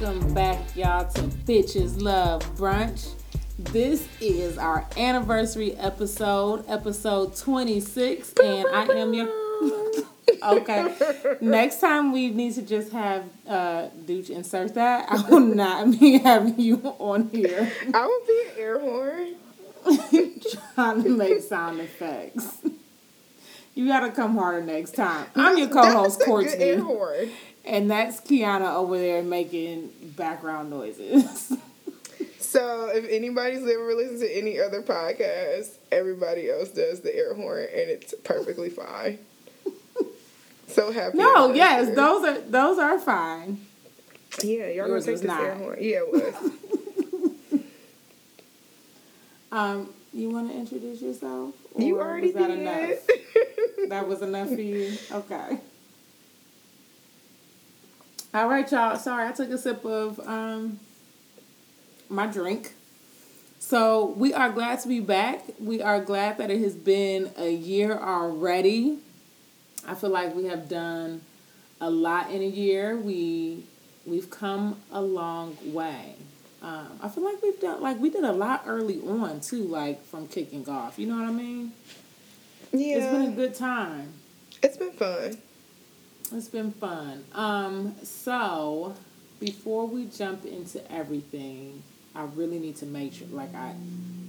Welcome back, y'all, to Bitches Love Brunch. This is our anniversary episode, episode 26, and I am your. okay. Next time we need to just have uh Dooch insert that. I will not be having you on here I will be an air horn. trying to make sound effects. You gotta come harder next time. I'm your co-host, Courtney, horn. And that's Kiana over there making background noises. So if anybody's ever listened to any other podcast, everybody else does the air horn, and it's perfectly fine. So happy. No, yes, anniversary. those are those are fine. Yeah, y'all gonna take this air horn. Yeah, it was. Um, you want to introduce yourself? you already was that did. enough? That was enough for you. Okay. All right, y'all. Sorry, I took a sip of um my drink. So we are glad to be back. We are glad that it has been a year already. I feel like we have done a lot in a year. We we've come a long way. Um, I feel like we've done like we did a lot early on too, like from kicking off. You know what I mean? yeah, It's been a good time. it's been fun. It's been fun. Um, so before we jump into everything, I really need to make sure like I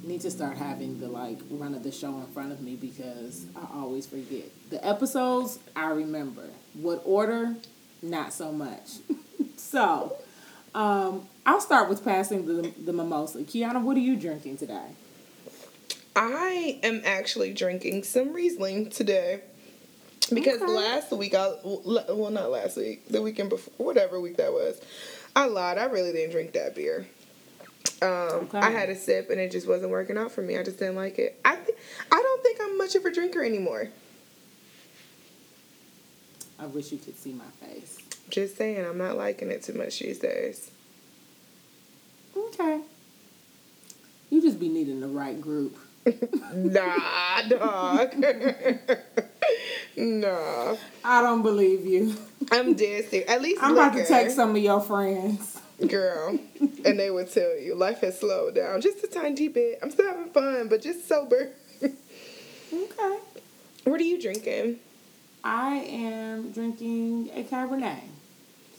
need to start having the like run of the show in front of me because I always forget. The episodes I remember. What order? Not so much. so um I'll start with passing the the mimosa. Kiana, what are you drinking today? I am actually drinking some Riesling today. Because Okay. last week, I well, not last week, the weekend before, whatever week that was, I lied. I really didn't drink that beer. Um, Okay. I had a sip and it just wasn't working out for me. I just didn't like it. I th- I don't think I'm much of a drinker anymore. I wish you could see my face. Just saying, I'm not liking it too much these days. Okay. You just be needing the right group. nah, dog. nah, I don't believe you. I'm dead serious. At least I'm about to text some of your friends. girl, and they would tell you life has slowed down just a tiny bit. I'm still having fun, but just sober. Okay. what are you drinking? I am drinking a Cabernet.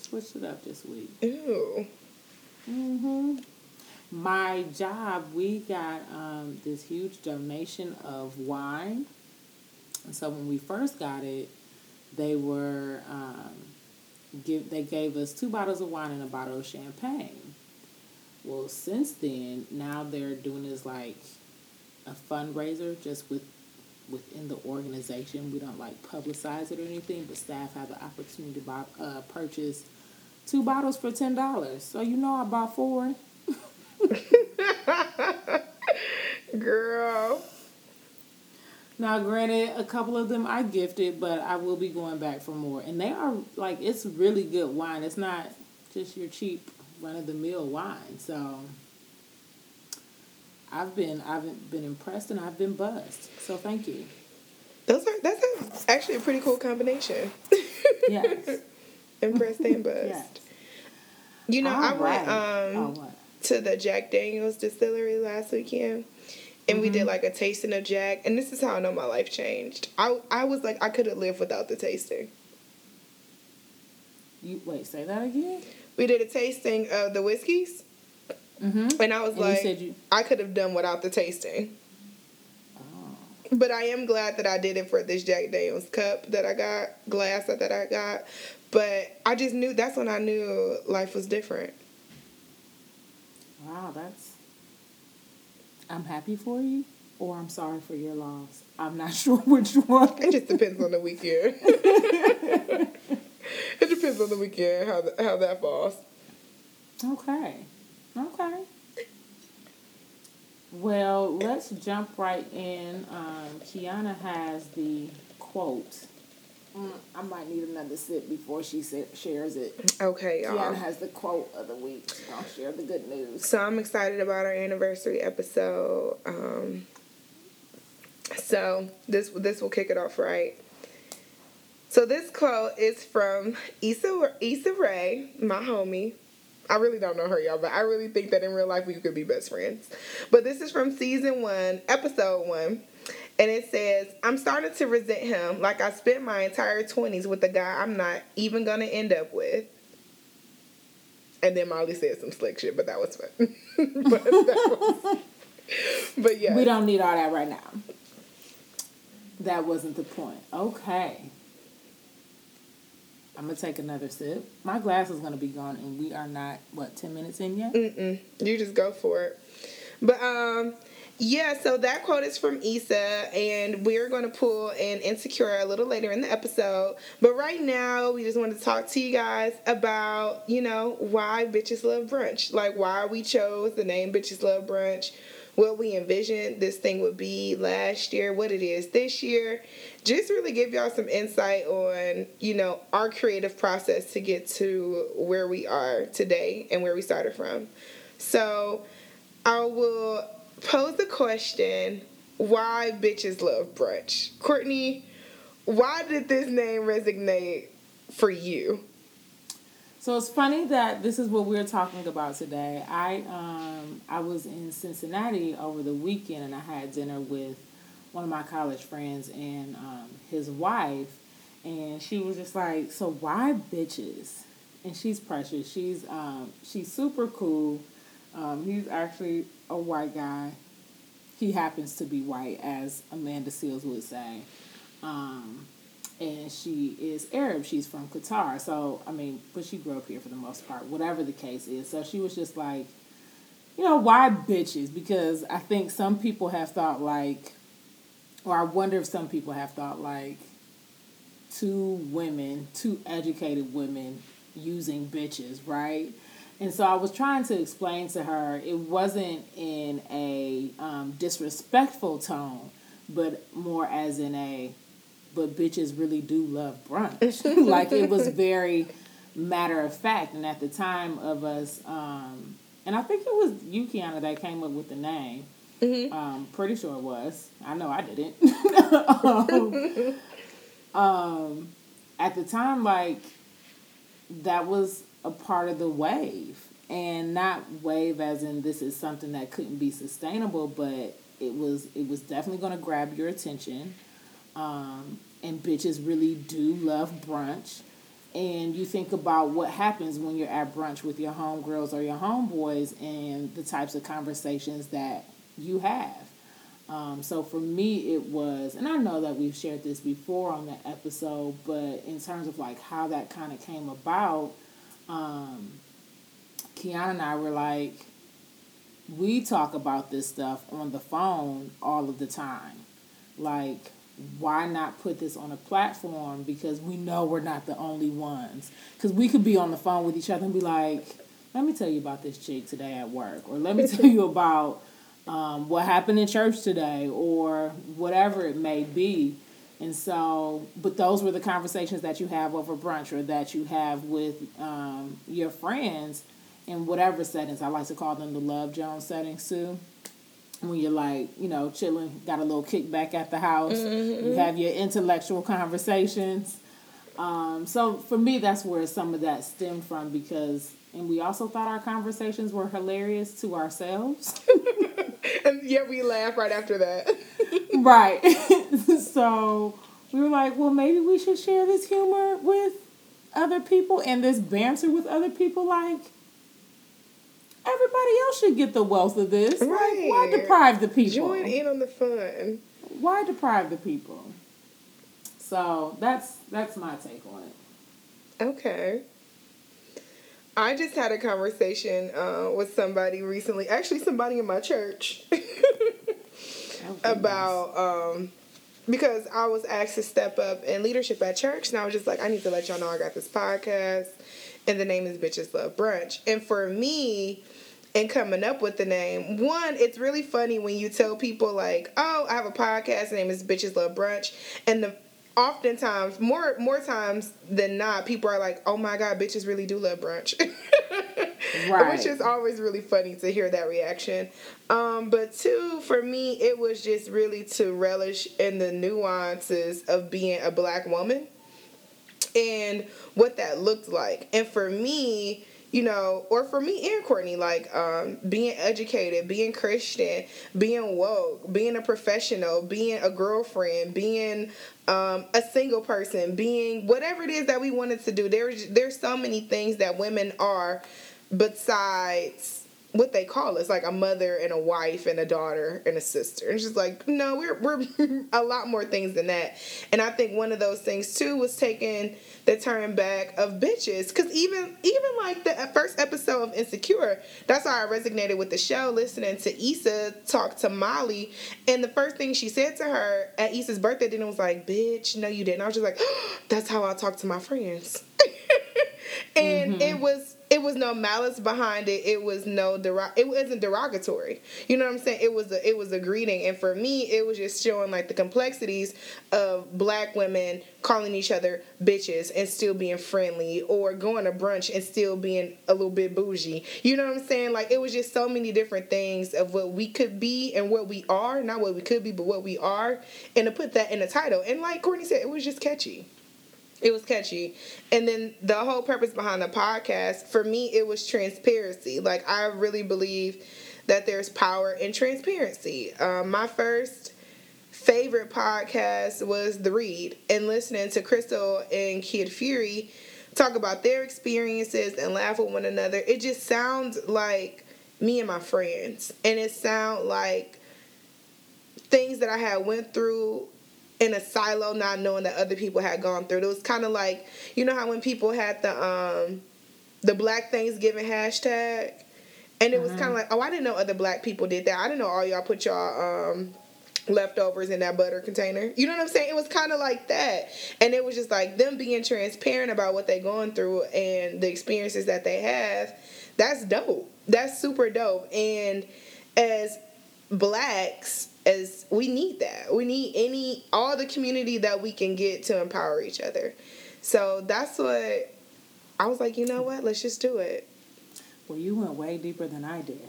Switched it up this week. Ooh, hmm My job, we got um, this huge donation of wine. And so when we first got it, they were um, give they gave us two bottles of wine and a bottle of champagne. Well, since then, now they're doing this like a fundraiser just with within the organization. We don't like publicize it or anything, but staff have the opportunity to buy, uh, purchase two bottles for ten dollars. So you know I bought four. girl. Now, granted, a couple of them I gifted, but I will be going back for more. And they are like it's really good wine. It's not just your cheap run of the mill wine. So I've been I've been impressed and I've been buzzed. So thank you. Those are that's actually a pretty cool combination. Yes. Impressed and buzzed. yes. You know, I All went um oh to the Jack Daniels distillery last weekend. And we Mm-hmm. did like a tasting of Jack, and this is how I know my life changed. I I was like I could have lived without the tasting. You wait, say that again? We did a tasting of the whiskeys, Mm-hmm. and I was And you like, said you- I could have done without the tasting. Oh. But I am glad that I did it for this Jack Daniels cup that I got, glass that, that I got. But I just knew that's when I knew life was different. Wow, that's I'm happy for you or I'm sorry for your loss. I'm not sure which one. It just depends on the weekend. it depends on the weekend how the, how that falls. Okay. Okay. Well, let's jump right in. Um, Kiana has the quote. Mm, I might need another sip before she shares it. Okay, y'all. Kiana has the quote of the week. I'll share the good news. So I'm excited about our anniversary episode. Um, so this this will kick it off right. So this quote is from Issa Issa Rae, my homie. I really don't know her, y'all, but I really think that in real life we could be best friends. But this is from season one, episode one. And it says, I'm starting to resent him like I spent my entire 20s with a guy I'm not even going to end up with. And then Molly said some slick shit, but that was fun. but, that was, but yeah. We don't need all that right now. That wasn't the point. Okay. I'm gonna take another sip. My glass is gonna be gone, and we are not what ten minutes in yet. Mm-mm. You just go for it. But um, yeah. So that quote is from Issa, and we're gonna pull an insecure a little later in the episode. But right now, we just want to talk to you guys about you know why bitches love brunch, like why we chose the name bitches love brunch what we envisioned this thing would be last year, what it is this year. Just really give y'all some insight on, you know, our creative process to get to where we are today and where we started from. So I will pose the question why bitches love brunch? Courtney, why did this name resonate for you? So it's funny that this is what we're talking about today. I um, I was in Cincinnati over the weekend and I had dinner with one of my college friends and um, his wife, and she was just like, "So why bitches?" And she's precious. She's um, she's super cool. Um, he's actually a white guy. He happens to be white, as Amanda Seales would say. Um, and she is Arab. She's from Qatar. So, I mean, but she grew up here for the most part, whatever the case is. So she was just like, you know, why bitches? Because I think some people have thought like, or I wonder if some people have thought like, two women, two educated women using bitches, right? And so I was trying to explain to her it wasn't in a um, disrespectful tone, but more as in a but bitches really do love brunch. like it was very matter of fact. And at the time of us, um, and I think it was you, Kiana, that came up with the name. Mm-hmm. Um, pretty sure it was. I know I didn't. um, um, at the time, like that was a part of the wave, and not wave as in this is something that couldn't be sustainable, but it was it was definitely going to grab your attention. Um, and bitches really do love brunch. And you think about what happens when you're at brunch with your homegirls or your homeboys and the types of conversations that you have. Um, so for me, it was, and I know that we've shared this before on that episode, but in terms of like how that kind of came about, um, Kiana and I were like, we talk about this stuff on the phone all of the time. Like, why not put this on a platform? Because we know we're not the only ones. Because we could be on the phone with each other and be like let me tell you about this chick today at work or let me tell you about um, what happened in church today or whatever it may be and so but those were the conversations that you have over brunch or that you have with um, your friends in whatever settings i like to call them the love jones settings too when you're like, you know, chilling, got a little kickback at the house, mm-hmm. you have your intellectual conversations. Um, so for me, that's where some of that stemmed from because, and we also thought our conversations were hilarious to ourselves. and yet we laugh right after that. right. so we were like, well, maybe we should share this humor with other people and this banter with other people. Like, everybody else should get the wealth of this. Right. Like, why deprive the people? Join in on the fun. Why deprive the people? So that's that's my take on it. Okay. I just had a conversation uh, with somebody recently, actually somebody in my church, about um, because I was asked to step up in leadership at church, and I was just like, I need to let y'all know I got this podcast, and the name is Bitches Love Brunch. And for me, and coming up with the name. One, it's really funny when you tell people like, "Oh, I have a podcast. The name is Bitches Love Brunch," and the oftentimes more more times than not, people are like, "Oh my god, bitches really do love brunch," right? Which is always really funny to hear that reaction. Um, but two, for me, it was just really to relish in the nuances of being a black woman and what that looked like. And for me, you know, or for me and Courtney, like um, being educated, being Christian, being woke, being a professional, being a girlfriend, being um, a single person, being whatever it is that we wanted to do. There's there's so many things that women are besides what they call us, like a mother and a wife and a daughter and a sister. And she's like, no, we're we're a lot more things than that. And I think one of those things too was taking the turn back of bitches, because even even like the first episode of Insecure, that's how I resonated with the show. Listening to Issa talk to Molly, and the first thing she said to her at Issa's birthday dinner was like, "Bitch, no, you didn't." I was just like, oh, "That's how I talk to my friends," and mm-hmm. it was it was no malice behind it. It was no derog- it wasn't derogatory. You know what I'm saying? It was a it was a greeting, and for me, it was just showing like the complexities of black women calling each other bitches and still being friendly, or going to brunch and still being a little bit bougie. You know what I'm saying? Like it was just so many different things of what we could be and what we are, not what we could be, but what we are, and to put that in the title. And like Courtney said, it was just catchy it was catchy. And then the whole purpose behind the podcast for me it was transparency. Like i really believe that there's power in transparency. Um, my first favorite podcast was the read and listening to Crissle and kid fury talk about their experiences and laugh with one another it just sounds like me and my friends. And it sounds like things that i had went through in a silo, not knowing that other people had gone through. It was kind of like you know how when people had the um the Black Thanksgiving hashtag, and it was kind of like, oh, I didn't know other Black people did that. I didn't know all y'all put y'all um leftovers in that butter container. You know what I'm saying? It was kind of like that. And it was just like them being transparent about what they're going through and the experiences that they have. That's dope. That's super dope. And as blacks, as we need that. We need any all the community that we can get to empower each other. So that's what I was like, you know what? Let's just do it. Well, you went way deeper than I did.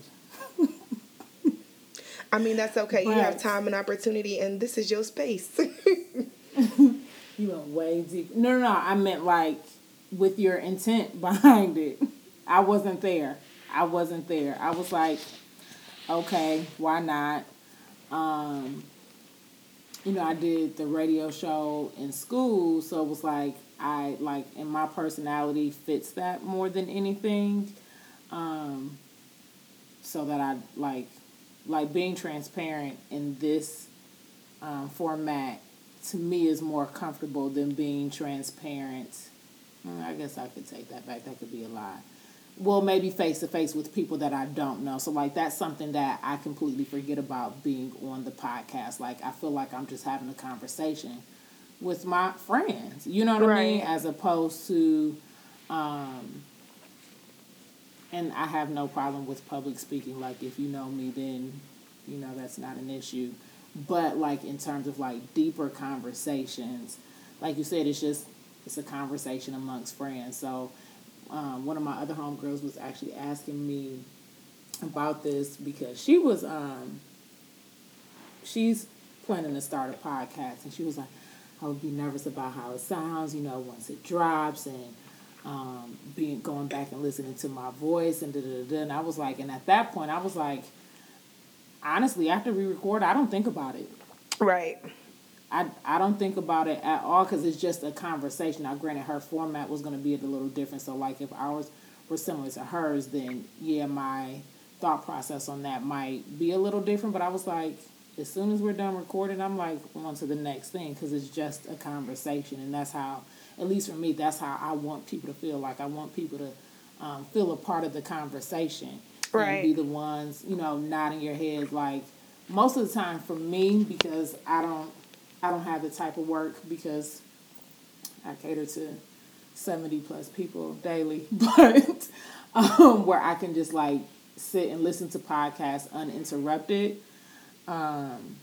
I mean, that's okay. But, you have time and opportunity, and this is your space. you went way deep. No, no, no. I meant like with your intent behind it. I wasn't there. I wasn't there. I was like, okay, why not? Um, you know, I did the radio show in school, so it was like I like, and my personality fits that more than anything. Um, so that I like, like being transparent in this um, format to me is more comfortable than being transparent. I guess I could take that back. That could be a lie well maybe face to face with people that I don't know. So like that's something that I completely forget about being on the podcast. Like I feel like I'm just having a conversation with my friends. You know what right. I mean? As opposed to um and I have no problem with public speaking. Like if you know me then you know that's not an issue. But like in terms of like deeper conversations, like you said, it's just it's a conversation amongst friends. So um, one of my other homegirls was actually asking me about this because she was um, she's planning to start a podcast and she was like I would be nervous about how it sounds, you know, once it drops and um, being going back and listening to my voice and da da da. And I was like, and at that point, I was like, honestly, after we record, I don't think about it. Right. I, I don't think about it at all because it's just a conversation. Now, granted, her format was going to be a little different. So, like, if ours were similar to hers, then yeah, my thought process on that might be a little different. But I was like, as soon as we're done recording, I'm like, on to the next thing because it's just a conversation. And that's how, at least for me, that's how I want people to feel. Like, I want people to um, feel a part of the conversation. Right. And be the ones, you know, nodding your head. Like, most of the time for me, because I don't I don't have the type of work because I cater to 70 plus people daily, but um, where I can just like sit and listen to podcasts uninterrupted. Um,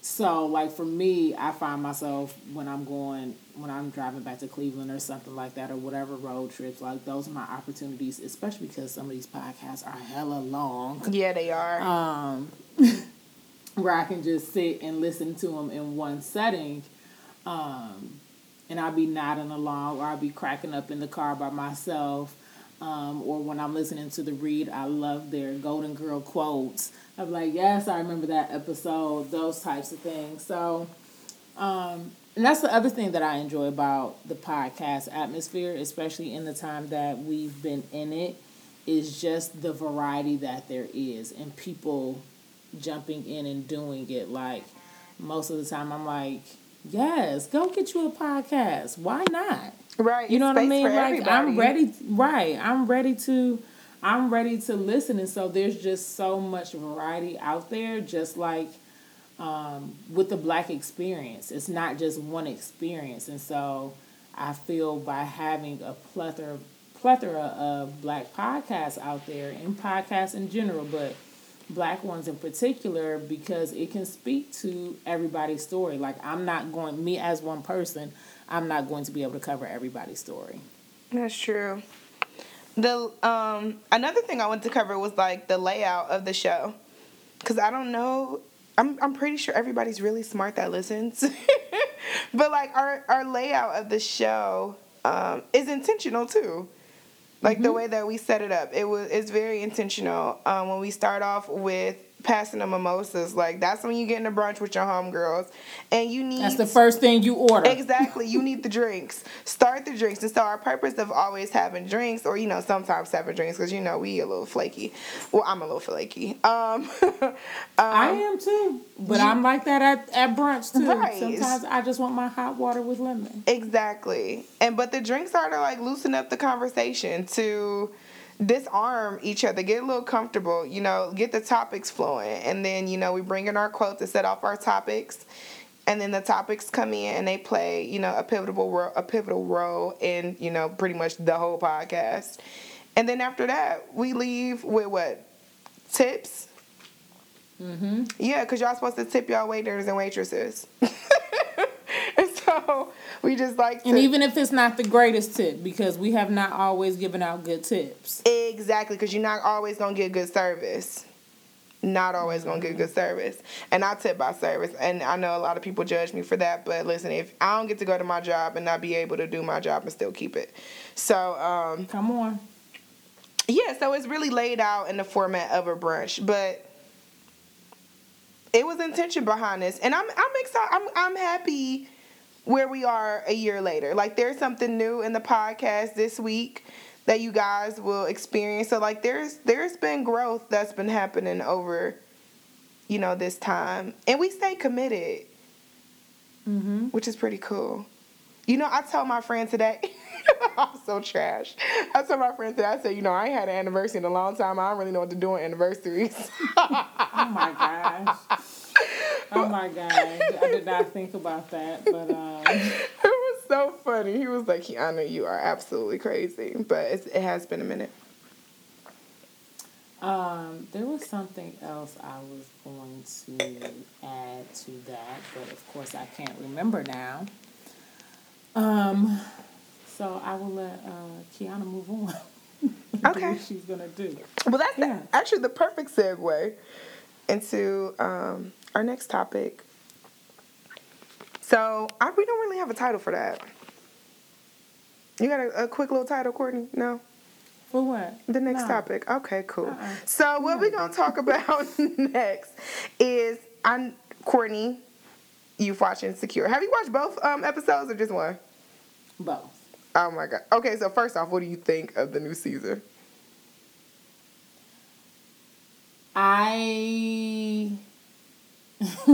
so like for me, I find myself when I'm going when I'm driving back to Cleveland or something like that or whatever road trips, like those are my opportunities, especially because some of these podcasts are hella long. Yeah, they are. Um where I can just sit and listen to them in one setting. Um, and I'll be nodding along or I'll be cracking up in the car by myself. Um, or when I'm listening to the read, I love their Golden Girl quotes. I'm like, yes, I remember that episode, those types of things. So, um, and that's the other thing that I enjoy about the podcast atmosphere, especially in the time that we've been in it, is just the variety that there is and people jumping in and doing it. Like most of the time, I'm like, yes, go get you a podcast. Why not? Right. You know what I mean? Like I'm ready. Right. I'm ready to. I'm ready to listen, and so there's just so much variety out there. Just like um, with the black experience, it's not just one experience, and so I feel by having a plethora plethora of black podcasts out there and podcasts in general, but black ones in particular because it can speak to everybody's story. Like I'm not going me as one person, I'm not going to be able to cover everybody's story. That's true. The um another thing I wanted to cover was like the layout of the show, because I don't know. I'm I'm pretty sure everybody's really smart that listens, but like our our layout of the show um, is intentional too. Like the way that we set it up, it was it's very intentional. Um, when we start off with passing the mimosas, like that's when you get in a brunch with your homegirls, and you need That's the first thing you order. Exactly. You need the drinks. Start the drinks. And so our purpose of always having drinks, or you know, sometimes having drinks, because you know we a little flaky. Well, I'm a little flaky. Um, I am too, but I'm like that at, at brunch too. Right. Sometimes I just want my hot water with lemon. exactly. And but the drinks are to like loosen up the conversation to disarm each other, get a little comfortable, you know, get the topics flowing, and then you know we bring in our quote to set off our topics. And then the topics come in and they play, you know, a pivotal ro- a pivotal role in, you know, pretty much the whole podcast. And then after that, we leave with what tips. Mm-hmm. Yeah, because y'all supposed to tip y'all waiters and waitresses. so we just like to And even if it's not the greatest tip, because we have not always given out good tips. exactly because you're not always gonna get good service. Not always gonna get good service, and I tip by service. And I know a lot of people judge me for that, but listen, if I don't get to go to my job and not be able to do my job and still keep it, so um, Come on. Yeah, so it's really laid out in the format of a brunch, but it was intention behind this, and I'm I'm excited. I'm I'm happy where we are a year later. Like there's something new in the podcast this week that you guys will experience. So like there's there's been growth that's been happening over, you know, this time, and we stay committed, Mm-hmm. which is pretty cool. You know, I told my friend today. I'm so trash. I told my friend today. I said, you know, I ain't had an anniversary in a long time. I don't really know what to do on anniversaries. Oh my gosh. Oh my god, I did not think about that, but um, it was so funny. He was like, Kiana, you are absolutely crazy. But it's, it has been a minute. um, there was something else I was going to add to that, but of course I can't remember now. Um, so I will let uh, Kiana move on. Okay. she's gonna do. Well, that's the- Yeah. actually the perfect segue into um, our next topic. So I, we don't really have a title for that. You got a, a quick little title, Courtney? No? For what? The next No. topic. Okay, cool. Uh-uh. So what we're gonna talk about next is I'm Courtney. You've watched Insecure. Have you watched both um, episodes or just one? Both. Oh my god. Okay, so first off, what do you think of the new season? I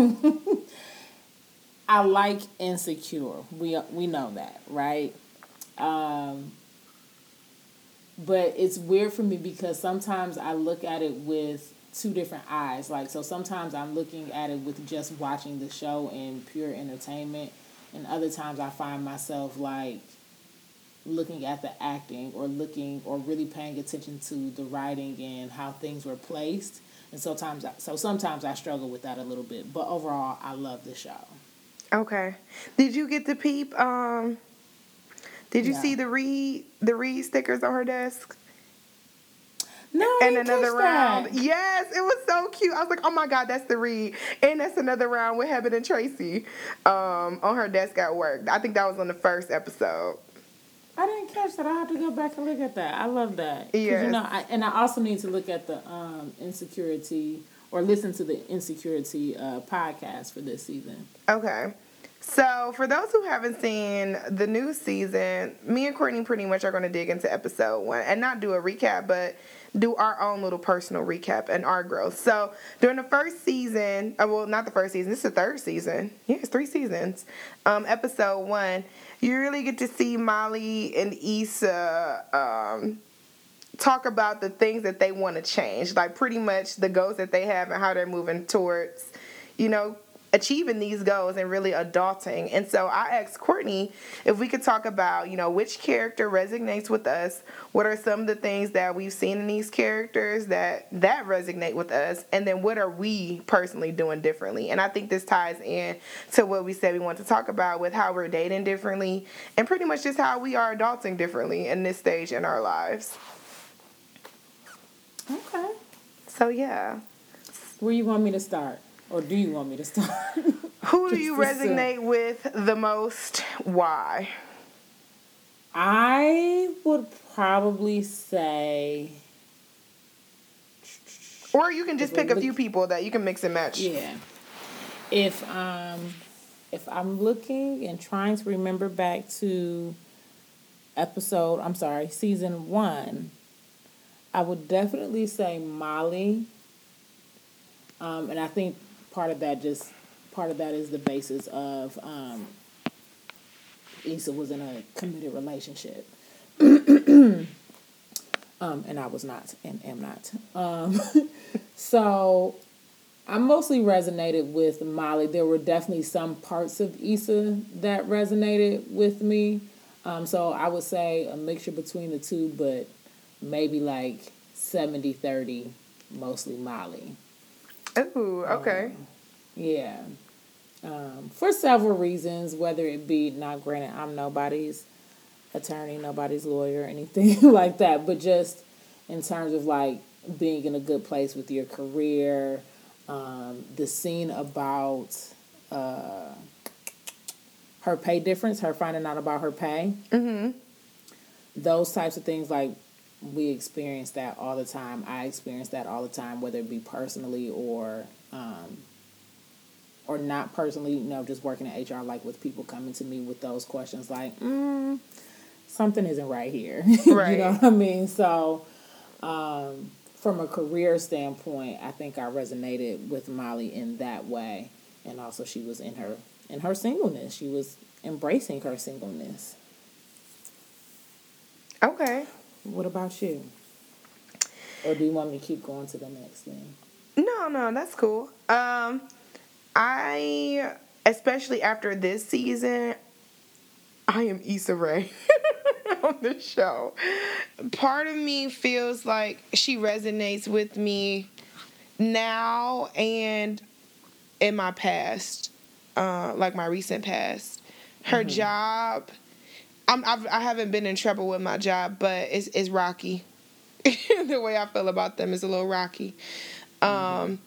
I like insecure. We we know that, right? Um, but it's weird for me because sometimes I look at it with two different eyes. Like so sometimes I'm looking at it with just watching the show and pure entertainment and other times I find myself like looking at the acting or looking or really paying attention to the writing and how things were placed. And sometimes, I, so sometimes I struggle with that a little bit. But overall, I love the show. Okay. Did you get to peep? Um, did you No. see the read the read stickers on her desk? No, And another round. that. Yes, it was so cute. I was like, oh my god, that's the read. And that's another round with Heben and Tracy um, on her desk at work. I think that was on the first episode. I didn't catch that. I have to go back and look at that. I love that. Yeah. You know, I, and I also need to look at the um, Insecuritea or listen to the Insecuritea uh, podcast for this season. Okay. So, for those who haven't seen the new season, me and Courtney pretty much are going to dig into episode one and not do a recap, but do our own little personal recap and our growth. So, during the first season, uh, well, not the first season, this is the third season. Yeah, it's three seasons. Um, episode one, you really get to see Molly and Issa um, talk about the things that they want to change, like pretty much the goals that they have and how they're moving towards, you know, achieving these goals and really adulting. And so I asked Courtney if we could talk about, you know, which character resonates with us. What are some of the things that we've seen in these characters that that resonate with us, and then what are we personally doing differently? And I think this ties in to what we said we want to talk about with how we're dating differently, and pretty much just how we are adulting differently in this stage in our lives. Okay. So yeah. Where you want me to start? Or do you want me to start? Who do you resonate with the most? Why? I would probably say, Or you can just pick a few people that you can mix and match. yeah. If um if I'm looking and trying to remember back to episode, I'm sorry, season 1, I would definitely say Molly. Um and I think part of that just part of that is the basis of um Issa was in a committed relationship. um, and I was not and am not. Um, so I mostly resonated with Molly. There were definitely some parts of Issa that resonated with me. Um, so I would say a mixture between the two, but maybe like 70 30, mostly Molly. Ooh, okay. Yeah. Um, for several reasons, whether it be, not granted, I'm nobody's attorney, nobody's lawyer, anything like that, but just in terms of like being in a good place with your career, um, the scene about uh, her pay difference, her finding out about her pay, Mm-hmm. those types of things, like we experience that all the time. I experience that all the time, whether it be personally or um, or not personally. You know, just working in HR, like with people coming to me with those questions, like mm, something isn't right here. Right. you know what I mean? So, um, from a career standpoint, I think I resonated with Molly in that way, and also she was in her in her singleness. She was embracing her singleness. Okay. What about you? Or do you want me to keep going to the next thing? No, no, that's cool. Um, I especially after this season, I am Issa Rae on the show. Part of me feels like she resonates with me now and in my past, uh, like my recent past. Her job, I'm, I've, I haven't been in trouble with my job, but it's, it's rocky. the way I feel about them is a little rocky. Um,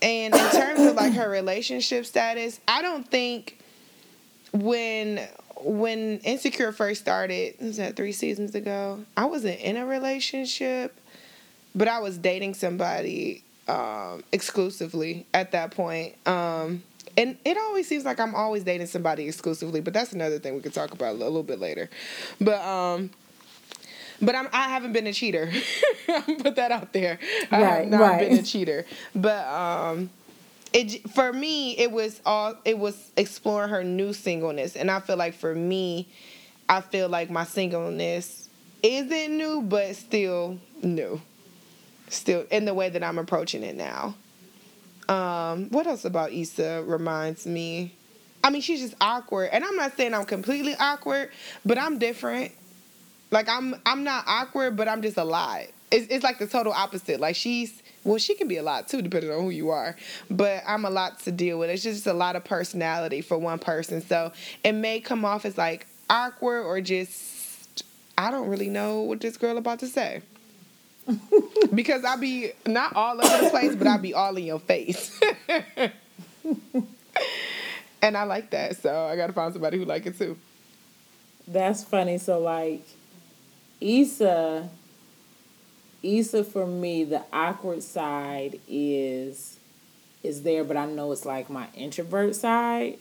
and in terms of like her relationship status, I don't think when when Insecure first started, was that three seasons ago? I wasn't in a relationship, but I was dating somebody um, exclusively at that point. Um, and it always seems like I'm always dating somebody exclusively, but that's another thing we could talk about a little bit later. But um, but I'm, I haven't been a cheater. Put that out there. I have not right. been a cheater. But um, it for me it was all it was exploring her new singleness, and I feel like for me, I feel like my singleness isn't new, but still new. Still in the way that I'm approaching it now. Um, what else about Issa reminds me? I mean, she's just awkward, and I'm not saying I'm completely awkward, but I'm different. Like I'm I'm not awkward, but I'm just a lot. It's it's like the total opposite. Like she's well, she can be a lot too, depending on who you are. But I'm a lot to deal with. It's just a lot of personality for one person. So it may come off as like awkward or just I don't really know what this girl about to say. because I be not all over the place, but I be all in your face. and I like that, so I gotta find somebody who like it too. That's funny. So like Issa Issa for me, the awkward side is is there, but I know it's like my introvert side.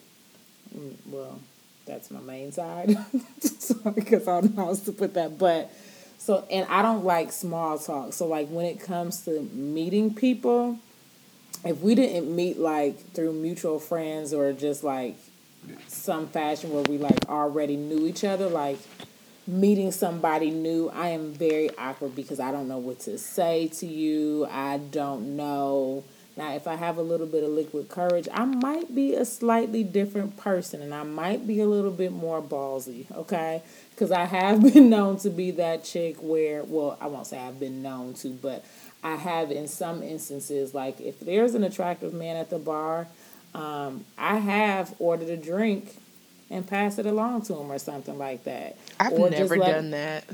Mm, well, that's my main side. because I don't know how else to put that. But so and I don't like small talk. So like when it comes to meeting people, if we didn't meet like through mutual friends or just like some fashion where we like already knew each other, like meeting somebody new, I am very awkward because I don't know what to say to you. I don't know. Now, if I have a little bit of liquid courage, I might be a slightly different person and I might be a little bit more ballsy, okay? Because I have been known to be that chick where, well, I won't say I've been known to, but I have in some instances, like if there's an attractive man at the bar, um, I have ordered a drink and pass it along to him or something like that. I've or never let, done that.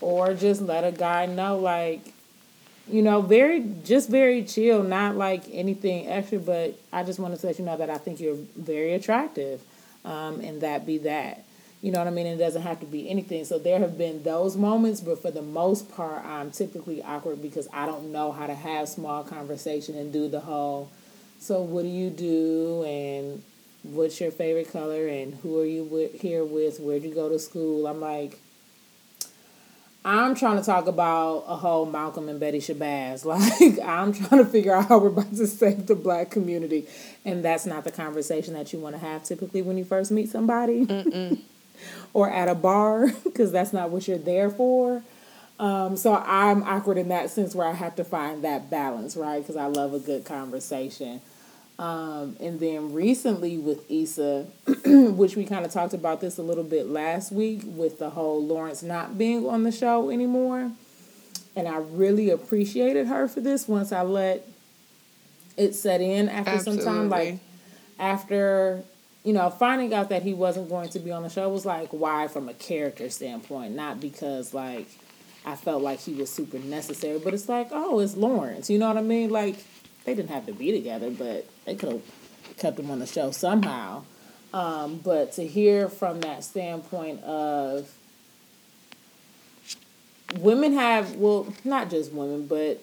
Or just let a guy know, like, you know, very, just very chill, not like anything extra, but I just want to let you know that I think you're very attractive, um, and that be that. You know what I mean? It doesn't have to be anything. So there have been those moments, but for the most part, I'm typically awkward because I don't know how to have small conversation and do the whole. So what do you do? And what's your favorite color and who are you with, here with? Where'd you go to school? I'm like, I'm trying to talk about a whole Malcolm and Betty Shabazz. Like, I'm trying to figure out how we're about to save the black community. And that's not the conversation that you want to have typically when you first meet somebody or at a bar, because that's not what you're there for. Um, so I'm awkward in that sense where I have to find that balance, right? Because I love a good conversation. Um, and then recently with Issa, which we kind of talked about this a little bit last week with the whole Lawrence not being on the show anymore. And I really appreciated her for this once I let it set in after Absolutely. some time. Like after, you know, finding out that he wasn't going to be on the show was like, why from a character standpoint? Not because like I felt like he was super necessary, but it's like, oh, it's Lawrence. You know what I mean? Like they didn't have to be together, but they could have kept them on the show somehow. Um, but to hear from that standpoint of women have, well, not just women, but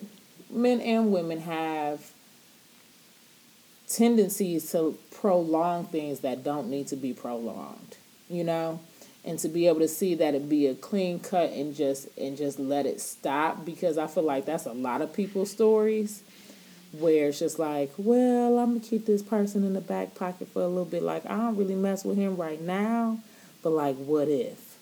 men and women have tendencies to prolong things that don't need to be prolonged, you know? And to be able to see that it be a clean cut and just and just let it stop because I feel like that's a lot of people's stories where it's just like, well, I'm gonna keep this person in the back pocket for a little bit. Like, I don't really mess with him right now, but like, what if?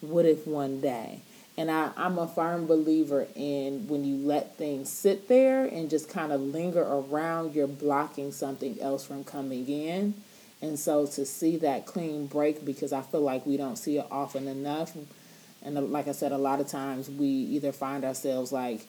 What if one day? And I, I'm a firm believer in when you let things sit there and just kind of linger around, you're blocking something else from coming in. And so to see that clean break, because I feel like we don't see it often enough. And like I said, a lot of times we either find ourselves like,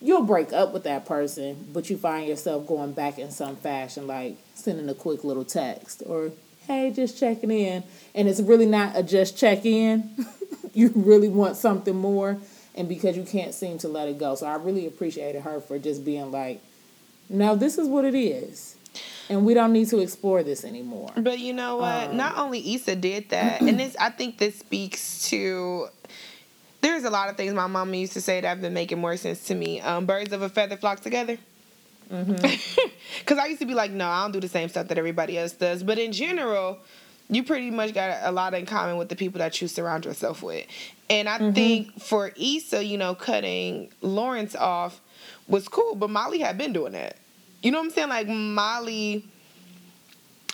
you'll break up with that person, but you find yourself going back in some fashion, like sending a quick little text or, hey, just checking in. And it's really not a just check in. you really want something more. And because you can't seem to let it go. So I really appreciated her for just being like, no, this is what it is. And we don't need to explore this anymore. But you know what? Um, Not only Issa did that, and this I think this speaks to there's a lot of things my mama used to say that have been making more sense to me. Um, birds of a feather flock together. Because mm-hmm. I used to be like, no, I don't do the same stuff that everybody else does. But in general, you pretty much got a lot in common with the people that you surround yourself with. And I mm-hmm. think for Issa, you know, cutting Lawrence off was cool, but Molly had been doing that. You know what I'm saying? Like Molly,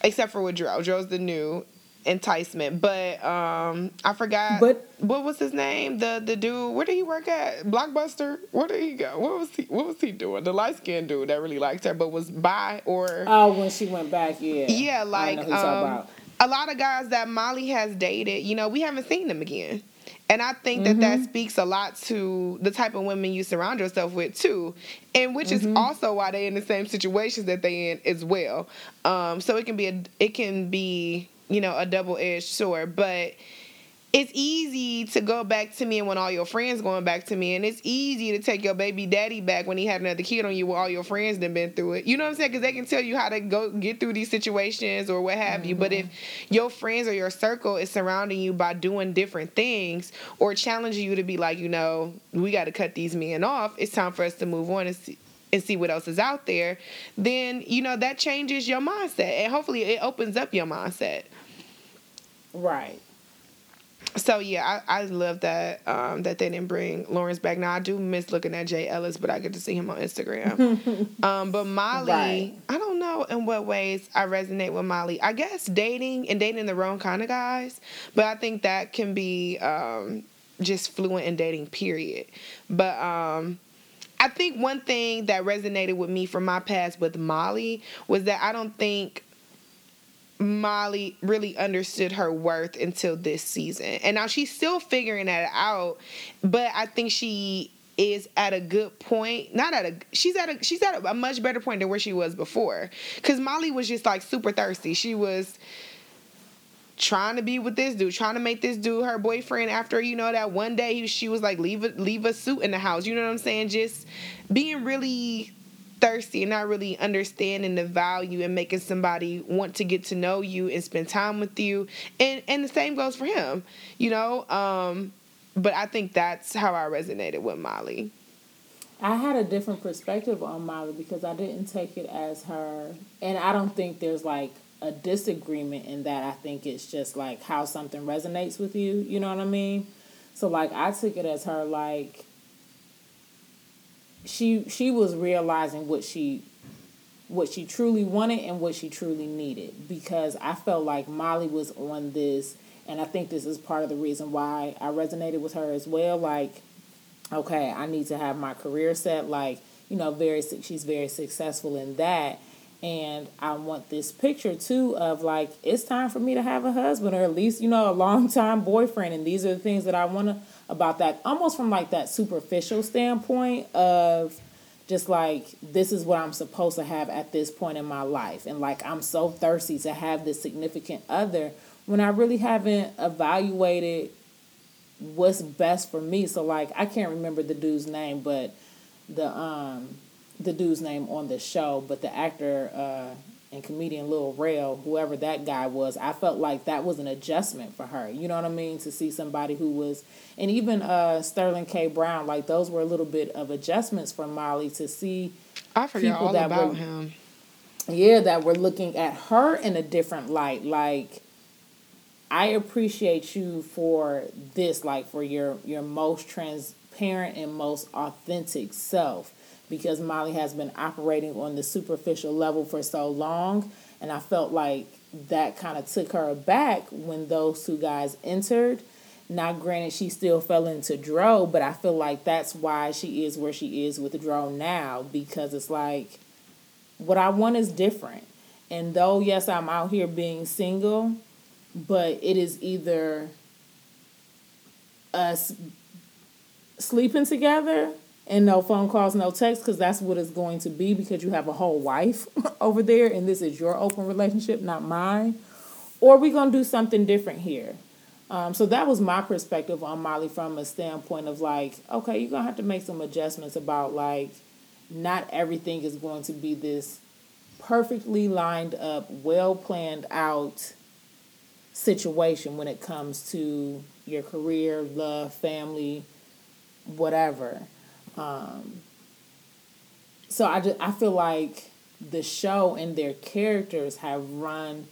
except for with Dro. Dro's the new enticement. But um I forgot but what was his name? The the dude where did he work at? Blockbuster? Where did he go? What was he what was he doing? The light skinned dude that really liked her but was by or Oh when she went back, yeah. Yeah, like um, a lot of guys that Molly has dated, you know, we haven't seen them again. And I think that mm-hmm. that speaks a lot to the type of women you surround yourself with too, and which mm-hmm. is also why they're in the same situations that they in as well. Um, so it can be a it can be you know, a double edged sword. But it's easy to go back to me and when all your friends going back to me, and it's easy to take your baby daddy back when he had another kid on you, when all your friends done been through it. You know what I'm saying? Because they can tell you how to go get through these situations or what have mm-hmm. you. But if mm-hmm. your friends or your circle is surrounding you by doing different things or challenging you to be like, you know, we got to cut these men off. It's time for us to move on and see and see what else is out there, then you know that changes your mindset and hopefully it opens up your mindset. Right so yeah, I, I love that um, that they didn't bring Lawrence back. Now I do miss looking at Jay Ellis, but I get to see him on Instagram. um, but Molly, right. I don't know in what ways I resonate with Molly. I guess dating and dating the wrong kind of guys, but I think that can be um, just fluent in dating. Period. But um, I think one thing that resonated with me from my past with Molly was that I don't think Molly really understood her worth until this season. And now she's still figuring that out, but I think she is at a good point. Not at a she's at a she's at a, a much better point than where she was before. Cuz Molly was just like super thirsty. She was trying to be with this dude, trying to make this dude her boyfriend after you know that one day she was like leave a, leave a suit in the house. You know what I'm saying? Just being really thirsty and not really understanding the value and making somebody want to get to know you and spend time with you. And and the same goes for him, you know. Um, but I think that's how I resonated with Molly. I had a different perspective on Molly because I didn't take it as her, and I don't think there's like a disagreement in that. I think it's just like how something resonates with you. You know what I mean? So like I took it as her like she she was realizing what she what she truly wanted and what she truly needed because I felt like Molly was on this and I think this is part of the reason why I resonated with her as well like okay I need to have my career set like you know very she's very successful in that and I want this picture too of like it's time for me to have a husband or at least you know a long time boyfriend. And these are the things that I want about that almost from like that superficial standpoint of just like this is what I'm supposed to have at this point in my life. And like I'm so thirsty to have this significant other when I really haven't evaluated what's best for me. So like I can't remember the dude's name but the um the dude's name on the show but the actor uh and comedian Lil Rel, whoever that guy was, I felt like that was an adjustment for her. You know what I mean? To see somebody who was, and even uh, Sterling K. Brown, like those were a little bit of adjustments for Molly to see I forgot people all that about were, him. Yeah, that were looking at her in a different light. Like, I appreciate you for this, like for your your most transparent and most authentic self because Molly has been operating on the superficial level for so long. And I felt like that kind of took her aback when those two guys entered. Now, granted, she still fell into Dro, but I feel like that's why she is where she is with Dro now because it's like what I want is different. And though, yes, I'm out here being single, but it is either us sleeping together and no phone calls, no texts, because that's what it's going to be because you have a whole wife over there and this is your open relationship, not mine. Or we're going to do something different here. Um, so that was my perspective on Molly from a standpoint of like, okay, you're going to have to make some adjustments about like, not everything is going to be this perfectly lined up, well planned out situation when it comes to your career, love, family, whatever. Um, so I just, I feel like the show and their characters have run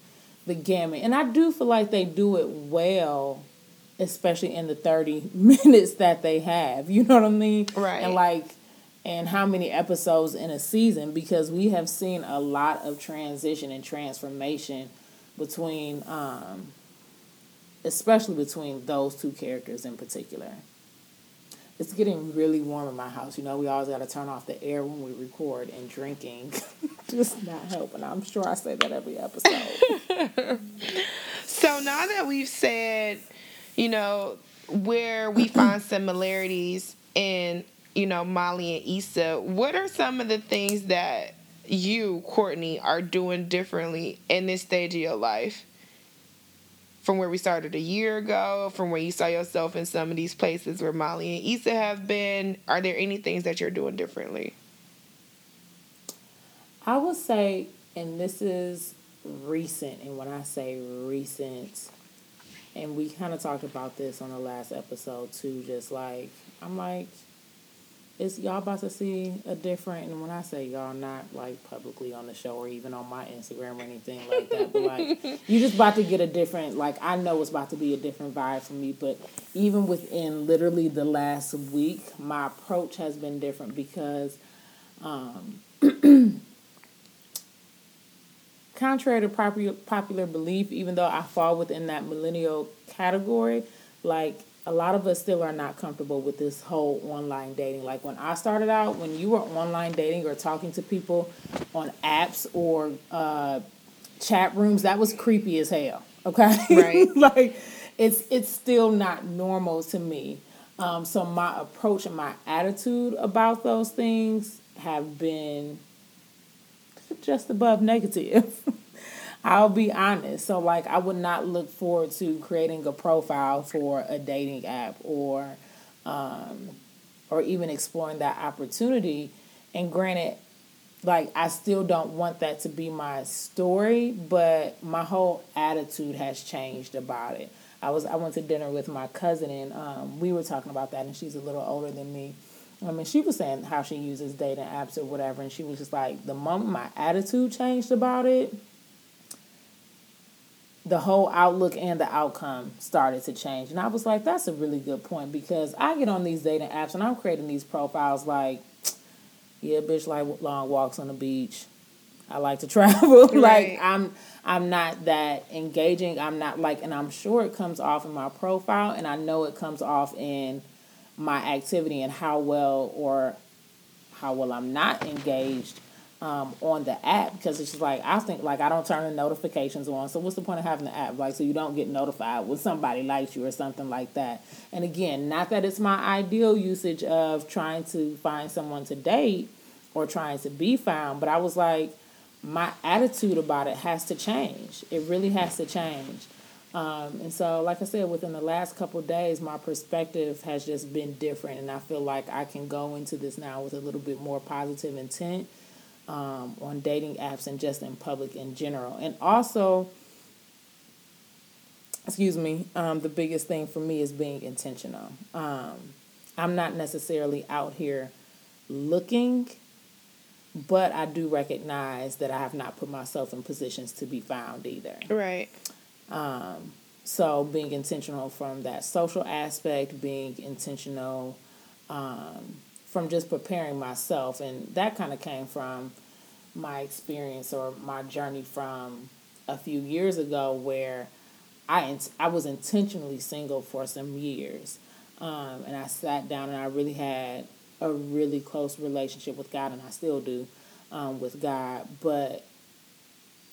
the gamut, and I do feel like they do it well, especially in the thirty minutes that they have. You know what I mean? Right. And like, and how many episodes in a season? Because we have seen a lot of transition and transformation between, um, especially between those two characters in particular it's getting really warm in my house. You know, we always got to turn off the air when we record, and drinking just not helping. I'm sure I say that every episode. so now that we've said, you know, where we find similarities in, you know, Molly and Issa, what are some of the things that you, Courtney, are doing differently in this stage of your life? From where we started a year ago, from where you saw yourself in some of these places where Molly and Issa have been? Are there any things that you're doing differently? I would say, and this is recent, and when I say recent, and we kind of talked about this on the last episode too, just like, I'm like, is y'all about to see a different and when I say y'all not like publicly on the show or even on my Instagram or anything like that, but like you just about to get a different like I know it's about to be a different vibe for me, but even within literally the last week, my approach has been different because um contrary to popular popular belief, even though I fall within that millennial category, like a lot of us still are not comfortable with this whole online dating. Like when I started out, when you were online dating or talking to people on apps or uh, chat rooms, that was creepy as hell. Okay, right? like it's it's still not normal to me. Um, so my approach and my attitude about those things have been just above negative. I'll be honest. So like I would not look forward to creating a profile for a dating app or um or even exploring that opportunity. And granted, like I still don't want that to be my story, but my whole attitude has changed about it. I was I went to dinner with my cousin and um, we were talking about that and she's a little older than me. I mean, she was saying how she uses dating apps or whatever, and she was just like, the moment my attitude changed about it, the whole outlook and the outcome started to change. And I was like, that's a really good point because I get on these dating apps and I'm creating these profiles like, yeah, bitch, like long walks on the beach. I like to travel. Right. like I'm I'm not that engaging. I'm not like and I'm sure it comes off in my profile and I know it comes off in my activity and how well or how well I'm not engaged um, on the app because it's like I think like I don't turn the notifications on. So what's the point of having the app? Like so you don't get notified when somebody likes you or something like that. And again, not that it's my ideal usage of trying to find someone to date or trying to be found, but I was like my attitude about it has to change. It really has to change. Um, and so, like I said, within the last couple days, my perspective has just been different, and I feel like I can go into this now with a little bit more positive intent um, on dating apps and just in public in general. And also, excuse me, um, the biggest thing for me is being intentional. Um, I'm not necessarily out here looking, but I do recognize that I have not put myself in positions to be found either. Right. Um, so being intentional from that social aspect, being intentional um, from just preparing myself, and that kind of came from my experience or my journey from a few years ago where I I was intentionally single for some years, um, and I sat down and I really had a really close relationship with God, and I still do um, with God, but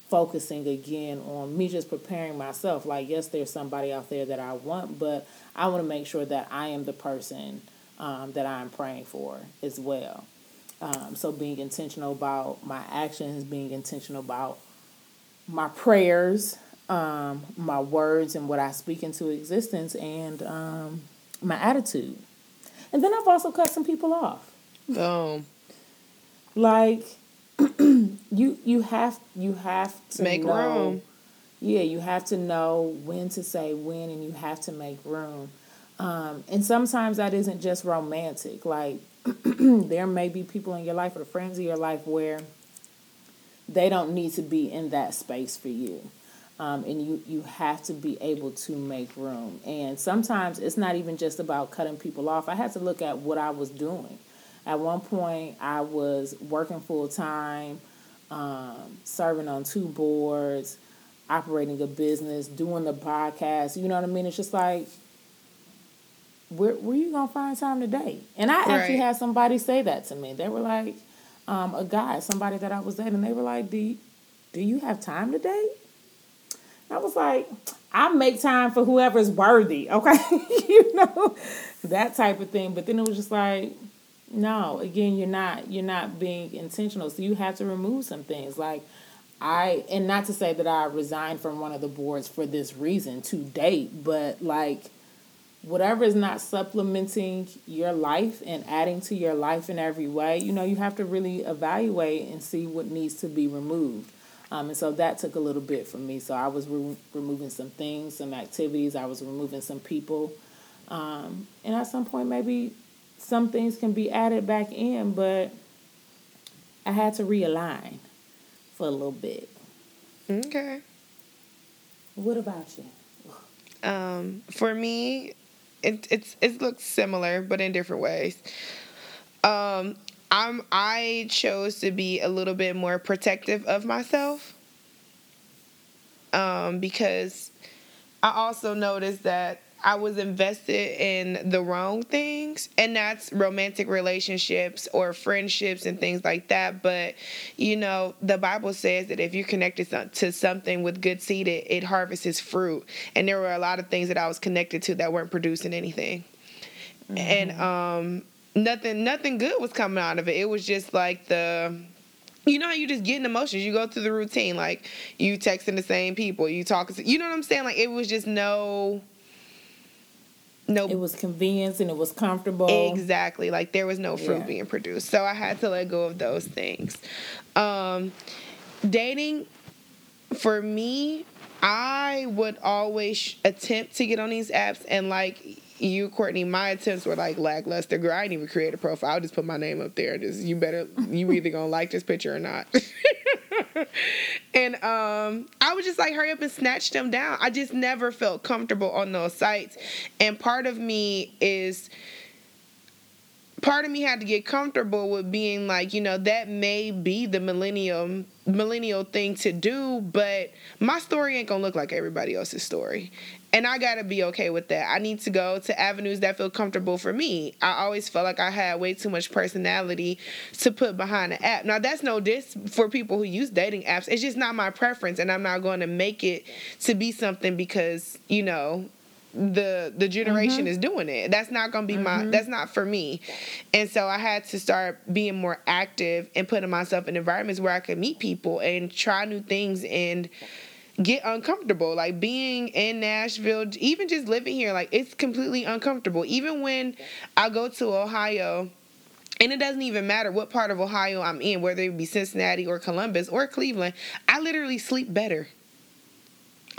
focusing again on me just preparing myself. Like, yes, there's somebody out there that I want, but I want to make sure that I am the person um, that I'm praying for as well. Um, so, being intentional about my actions, being intentional about my prayers, um, my words, and what I speak into existence, and um, my attitude. And then I've also cut some people off. Boom. Like, you you have you have to Make know, room. Yeah, you have to know when to say when, and you have to make room. Um, and sometimes that isn't just romantic. Like there may be people in your life or friends in your life where they don't need to be in that space for you. Um, and you, you have to be able to make room. And sometimes it's not even just about cutting people off. I had to look at what I was doing. At one point, I was working full time, um, serving on two boards, operating a business, doing the podcast. You know what I mean? It's just like, where where you gonna find time to date? And I actually had somebody say that to me. They were like, um, a guy, somebody that I was dating, they were like, "Do do you have time to date?" I was like, I make time for whoever's worthy, okay? you know, that type of thing. But then it was just like, no, again, you're not you're not being intentional. So you have to remove some things. Like I and not to say that I resigned from one of the boards for this reason to date, but like whatever is not supplementing your life and adding to your life in every way, you know, you have to really evaluate and see what needs to be removed. Um, and so that took a little bit for me. So I was re- removing some things, some activities. I was removing some people. Um, and at some point, maybe some things can be added back in, but I had to realign for a little bit. Okay. What about you? Um, for me, it it's it looks similar but in different ways. Um, I'm I chose to be a little bit more protective of myself. Um, because I also noticed that I was invested in the wrong things, and that's romantic relationships or friendships and things like that. But, you know, the Bible says that if you're connected to something with good seed, it, it harvests fruit. And there were a lot of things that I was connected to that weren't producing anything. Mm-hmm. And um, nothing, nothing good was coming out of it. It was just like the you know you just get in emotions you go through the routine like you texting the same people you talking you know what i'm saying like it was just no no. It was convenience and it was comfortable. Exactly like there was no fruit yeah. being produced so i had to let go of those things. Um dating for me i would always attempt to get on these apps and like you, Courtney, my attempts were like lackluster. Girl, I didn't even create a profile. I'll just put my name up there. Just you better you either gonna like this picture or not. and um, I was just like hurry up and snatch them down. I just never felt comfortable on those sites. And part of me is part of me had to get comfortable with being like, you know, that may be the millennium millennial thing to do, but my story ain't gonna look like everybody else's story. And I gotta be okay with that. I need to go to avenues that feel comfortable for me. I always felt like I had way too much personality to put behind an app. Now that's no diss for people who use dating apps. It's just not my preference, and I'm not to make it to be something because you know the the generation mm-hmm. is doing it. That's not gonna be mm-hmm. my that's not for me. And so I had to start being more active and putting myself in environments where I could meet people and try new things and get uncomfortable. Like being in Nashville, even just living here, like it's completely uncomfortable. Even when I go to Ohio, and it doesn't even matter what part of Ohio I'm in, whether it be Cincinnati or Columbus or Cleveland, I literally sleep better.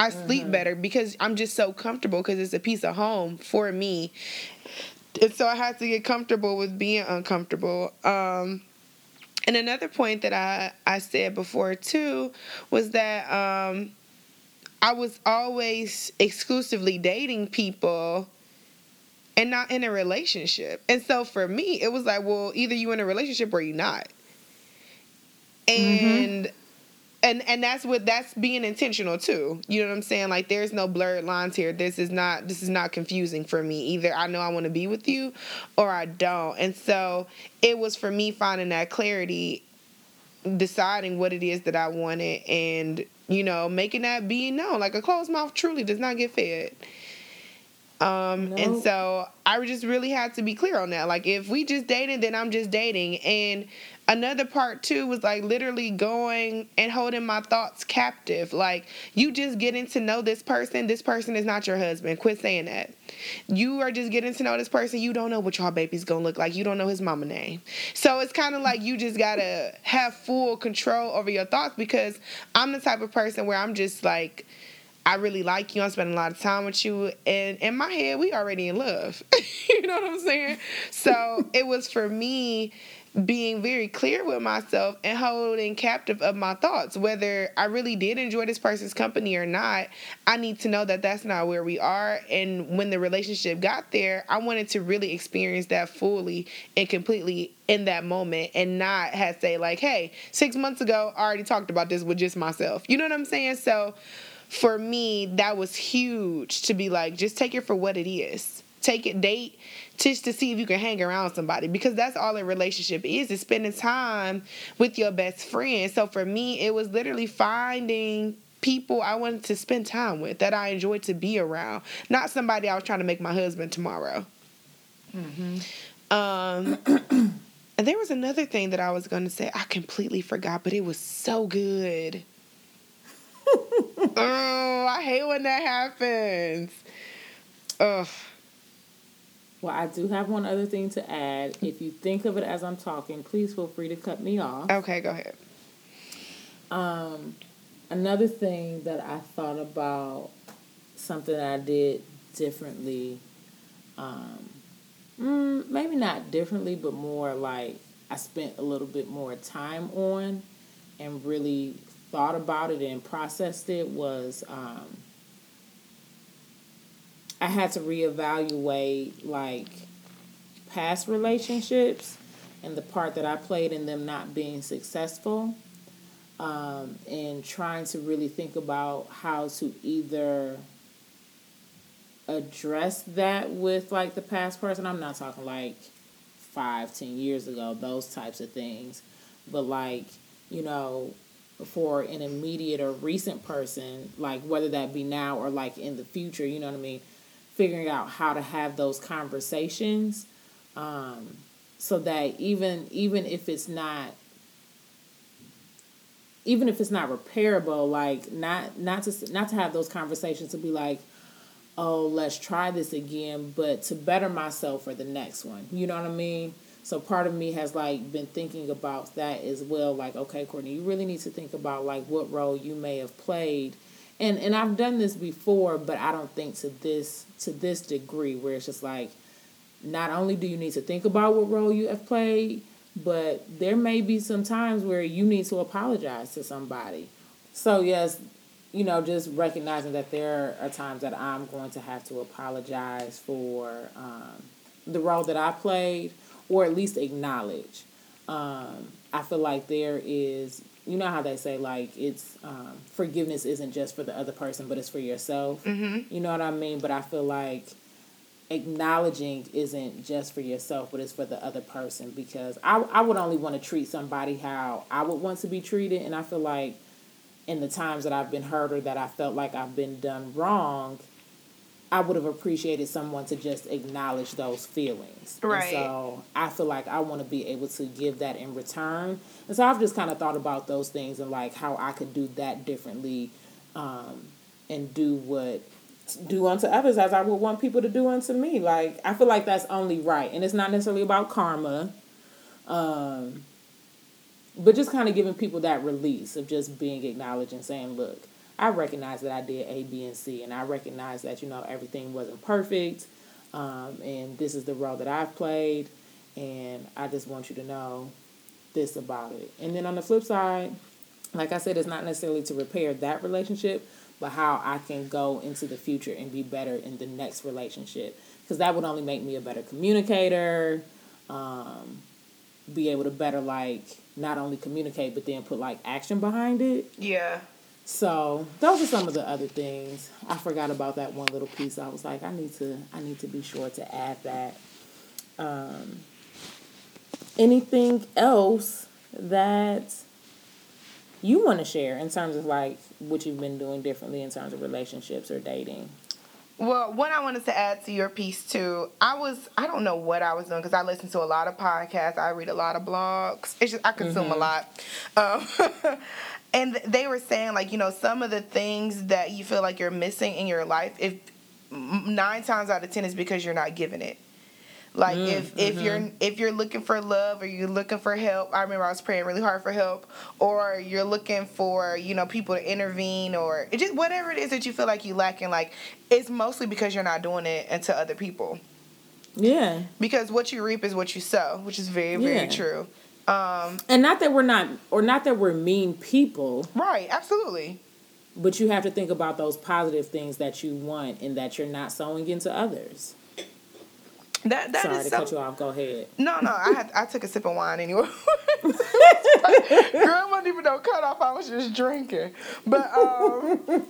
I sleep mm-hmm. better because I'm just so comfortable because it's a piece of home for me. And so I had to get comfortable with being uncomfortable. Um, and another point that I, I said before too was that um, I was always exclusively dating people and not in a relationship. And so for me, it was like, well, either you're in a relationship or you're not. Mm-hmm. And mm-hmm. And and that's what that's being intentional too. You know what I'm saying? Like there's no blurred lines here. This is not this is not confusing for me. Either I know I want to be with you or I don't. And so it was for me finding that clarity deciding what it is that I wanted and you know, making that being known. Like a closed mouth truly does not get fed. Um, nope. and so I just really had to be clear on that. Like if we just dated, then I'm just dating. And another part too was like literally going and holding my thoughts captive. Like you just getting to know this person. This person is not your husband. Quit saying that. You are just getting to know this person. You don't know what your baby's gonna look like. You don't know his mama name. So it's kind of like you just gotta have full control over your thoughts because I'm the type of person where I'm just like. I really like you. I'm spending a lot of time with you. And in my head, we already in love. you know what I'm saying? So it was for me being very clear with myself and holding captive of my thoughts whether i really did enjoy this person's company or not i need to know that that's not where we are. And when the relationship got there i wanted to really experience that fully and completely in that moment and not have say like hey six months ago i already talked about this with just myself. You know what i'm saying? So for me that was huge to be like just take it for what it is. Take it date just to see if you can hang around somebody because that's all a relationship is is spending time with your best friend so for me it was literally finding people I wanted to spend time with that I enjoyed to be around not somebody I was trying to make my husband tomorrow mm-hmm. um and there was another thing that I was going to say I completely forgot but it was so good oh, I hate when that happens. Ugh. Well, I do have one other thing to add. If you think of it as I'm talking, please feel free to cut me off. Okay, go ahead. Um, another thing that I thought about, something I did differently, um, mm, maybe not differently, but more like I spent a little bit more time on and really thought about it and processed it was um, I had to reevaluate like past relationships and the part that I played in them not being successful. Um, and trying to really think about how to either address that with like the past person. I'm not talking like five, ten years ago, those types of things, but like, you know, for an immediate or recent person, like whether that be now or like in the future, you know what I mean? Figuring out how to have those conversations um, so that even even if it's not even if it's not repairable, like not not to not to have those conversations to be like, oh, let's try this again, but to better myself for the next one. You know what I mean? So part of me has like been thinking about that as well. Like, okay, Courtney, you really need to think about like what role you may have played. And and I've done this before, but I don't think to this to this degree where it's just like not only do you need to think about what role you have played, but there may be some times where you need to apologize to somebody. So yes, you know, just recognizing that there are times that I'm going to have to apologize for um, the role that I played, or at least acknowledge. Um, I feel like there is, you know, how they say like it's um, forgiveness isn't just for the other person, but it's for yourself. Mm-hmm. You know what I mean? But I feel like acknowledging isn't just for yourself, but it's for the other person because I, I would only want to treat somebody how I would want to be treated. And I feel like in the times that I've been hurt or that I felt like I've been done wrong, I would have appreciated someone to just acknowledge those feelings. Right. And so I feel like I want to be able to give that in return. And so I've just kind of thought about those things and like how I could do that differently um, and do what do unto others as I would want people to do unto me. Like I feel like that's only right, and it's not necessarily about karma, um, but just kind of giving people that release of just being acknowledged and saying, "Look, I recognize that I did A, B, and C, and I recognize that you know everything wasn't perfect, um, and this is the role that I've played, and I just want you to know this about it." And then on the flip side, like I said, it's not necessarily to repair that relationship but how I can go into the future and be better in the next relationship. Because that would only make me a better communicator, um, be able to better, like, not only communicate, but then put, like, action behind it. Yeah. So those are some of the other things. I forgot about that one little piece. I was like, I need to, I need to be sure to add that. Um, anything else that you want to share in terms of like what you've been doing differently in terms of relationships or dating? Well, what I wanted to add to your piece too, I was I don't know what I was doing because I listen to a lot of podcasts, I read a lot of blogs. It's just I consume mm-hmm. a lot, um, and they were saying like you know some of the things that you feel like you're missing in your life, if nine times out of ten is because you're not giving it. Like mm, if if mm-hmm. you're if you're looking for love or you're looking for help, I remember I was praying really hard for help, or you're looking for you know people to intervene, or just whatever it is that you feel like you lacking. Like it's mostly because you're not doing it into other people. Yeah. Because what you reap is what you sow, which is very very yeah. true. Um, and not that we're not, or not that we're mean people. Right. Absolutely. But you have to think about those positive things that you want and that you're not sowing into others. That that Sorry is to so, cut you off. Go ahead. No, no, I had I took a sip of wine anyway. Girl, wasn't even no cut off. I was just drinking. But um,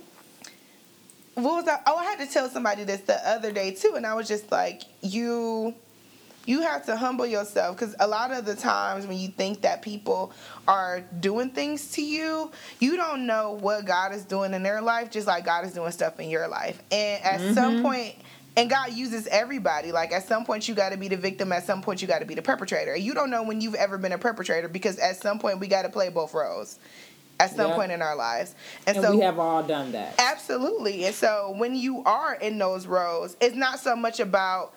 what was that? Oh, I had to tell somebody this the other day too, and I was just like, you. You have to humble yourself because a lot of the times when you think that people are doing things to you, you don't know what God is doing in their life, just like God is doing stuff in your life. And at mm-hmm. some point, and God uses everybody. Like at some point you got to be the victim, at some point you got to be the perpetrator. You don't know when you've ever been a perpetrator because at some point we got to play both roles. at some Yep. point in our lives. And, And so we have all done that. Absolutely. And so when you are in those roles, it's not so much about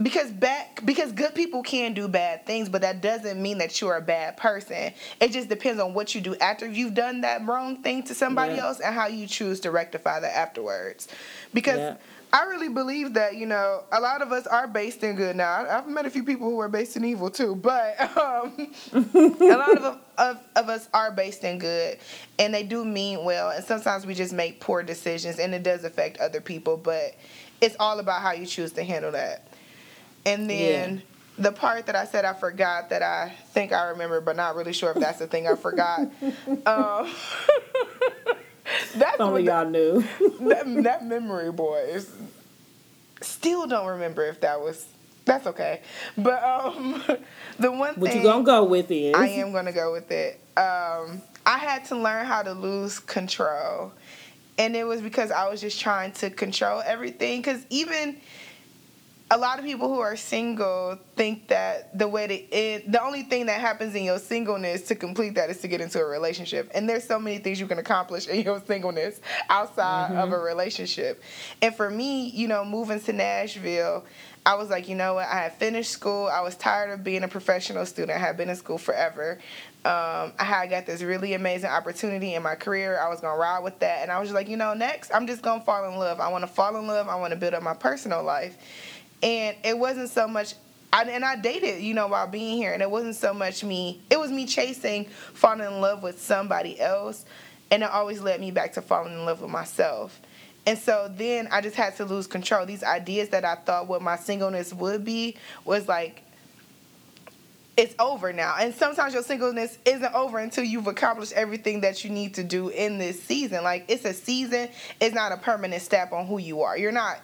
because back because good people can do bad things, but that doesn't mean that you're a bad person. It just depends on what you do after you've done that wrong thing to somebody Yeah. else and how you choose to rectify that afterwards. Because Yeah. I really believe that you know a lot of us are based in good. Now I've met a few people who are based in evil too, but um, a lot of, of of us are based in good, and they do mean well. And sometimes we just make poor decisions, and it does affect other people. But it's all about how you choose to handle that. And then the part that I said I forgot that I think I remember, but not really sure if that's the thing I forgot. um, that's Only what y'all knew. that, that memory, boy, is still don't remember if that was. That's okay, but um, the one what thing you gonna go with is I am gonna go with it. Um, I had to learn how to lose control, and it was because I was just trying to control everything. Because even a lot of people who are single think that the way to end, the only thing that happens in your singleness to complete that is to get into a relationship. And there's so many things you can accomplish in your singleness outside of a relationship. And for me, you know, moving to Nashville, I was like, you know what? I had finished school. I was tired of being a professional student. I had been in school forever. Um, I had got this really amazing opportunity in my career. I was gonna ride with that, and I was just like, you know, next I'm just gonna fall in love. I want to fall in love. I want to build up my personal life, and it wasn't so much. I, and I dated, you know, while being here, and it wasn't so much me. It was me chasing falling in love with somebody else, and it always led me back to falling in love with myself. And so then I just had to lose control. These ideas that I thought what my singleness would be was like it's over now. And sometimes your singleness isn't over until you've accomplished everything that you need to do in this season. Like it's a season, it's not a permanent stamp on who you are. You're not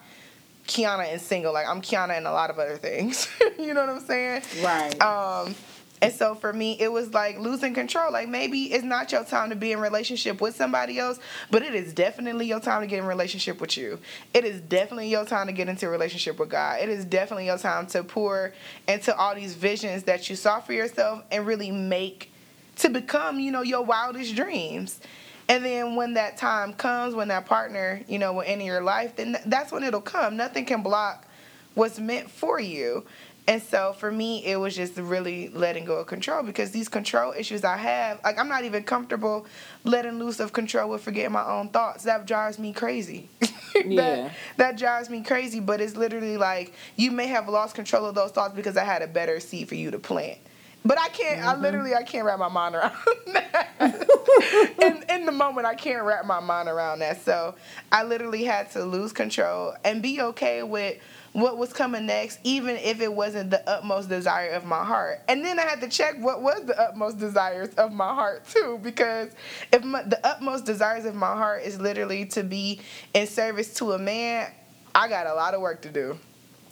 Kiana and single. Like I'm Kiana and a lot of other things. you know what I'm saying? right. Um, and so for me, it was like losing control. Like maybe it's not your time to be in relationship with somebody else, but it is definitely your time to get in relationship with you. It is definitely your time to get into a relationship with God. It is definitely your time to pour into all these visions that you saw for yourself and really make to become, you know, your wildest dreams. And then when that time comes, when that partner, you know, will enter your life, then that's when it'll come. Nothing can block what's meant for you. And so for me, it was just really letting go of control because these control issues I have, like I'm not even comfortable letting loose of control with forgetting my own thoughts. That drives me crazy. Yeah. that, that drives me crazy, but it's literally like you may have lost control of those thoughts because I had a better seed for you to plant. But I can't. I mm-hmm. literally I can't wrap my mind around that. in in the moment, I can't wrap my mind around that. So I literally had to lose control and be okay with what was coming next, even if it wasn't the utmost desire of my heart. And then I had to check what was the utmost desires of my heart too, because if my, the utmost desires of my heart is literally to be in service to a man, I got a lot of work to do.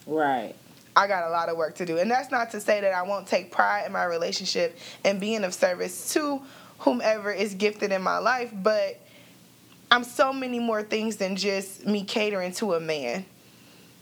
right. I got a lot of work to do. And that's not to say that I won't take pride in my relationship and being of service to whomever is gifted in my life, but I'm so many more things than just me catering to a man.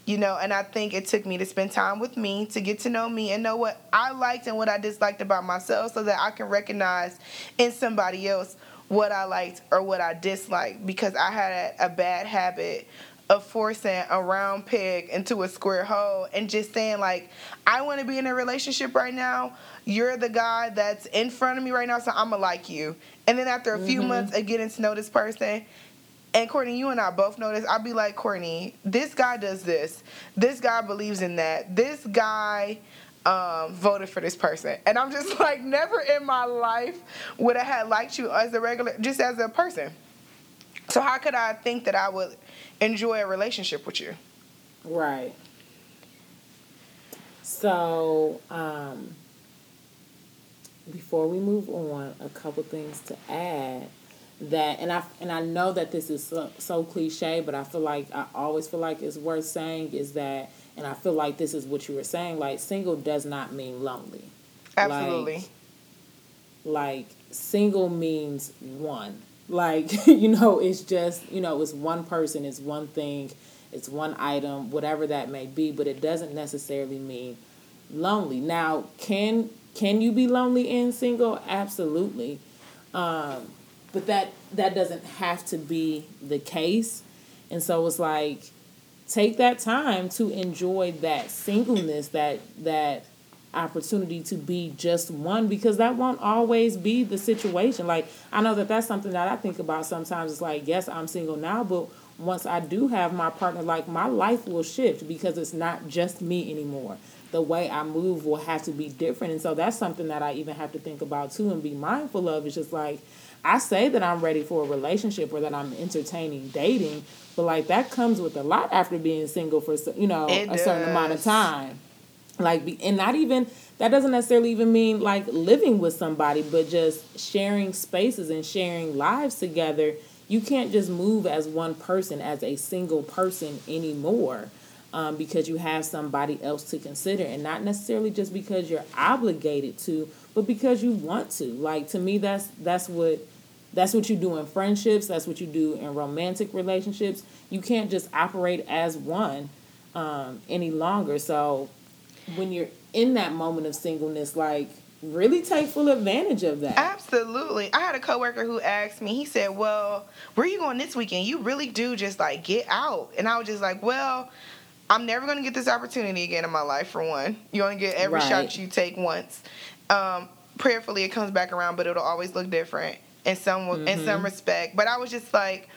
You know, and I think it took me to spend time with me to get to know me and know what I liked and what I disliked about myself so that I can recognize in somebody else what I liked or what I disliked because I had a, bad habit of forcing a round peg into a square hole and just saying like I want to be in a relationship right now. You're the guy that's in front of me right now, so I'm gonna like you. And then after a few months of getting to know this person, and Courtney, you and I both know this. I'd be like, Courtney, this guy does this. This guy believes in that. This guy um, voted for this person. And I'm just like, never in my life would I have liked you as a regular, just as a person. So how could I think that I would enjoy a relationship with you? Right. So, um, before we move on, a couple things to add that, and I and I know that this is so, so cliche, but I feel like I always feel like it's worth saying is that, and I feel like this is what you were saying. Like, single does not mean lonely. Absolutely. Like, like single means one. Like, you know, it's just, you know, it's one person, it's one thing, it's one item, whatever that may be, but it doesn't necessarily mean lonely. Now, can can you be lonely and single? Absolutely. Um, but that that doesn't have to be the case. And so it's like take that time to enjoy that singleness, that that opportunity to be just one because that won't always be the situation. Like I know that that's something that I think about sometimes. It's like, yes, I'm single now, but once I do have my partner, like my life will shift because it's not just me anymore. The way I move will have to be different. And so that's something that I even have to think about too and be mindful of. It's just like I say that I'm ready for a relationship or that I'm entertaining dating, but like that comes with a lot after being single for you know it a does. certain amount of time. Like and not even that doesn't necessarily even mean like living with somebody, but just sharing spaces and sharing lives together you can't just move as one person, as a single person anymore. Um, because you have somebody else to consider, and not necessarily just because you're obligated to, but because you want to. Like to me, that's that's what that's what you do in friendships. That's what you do in romantic relationships. You can't just operate as one um, any longer. So when you're in that moment of singleness, like really take full advantage of that. Absolutely. I had a coworker who asked me, he said, Well, where are you going this weekend? You really do just like get out. And I was just like, Well, I'm never gonna get this opportunity again in my life for one. You only get every right. shot you take once. Um, prayerfully it comes back around, but it'll always look different in some mm-hmm. in some respect. But I was just like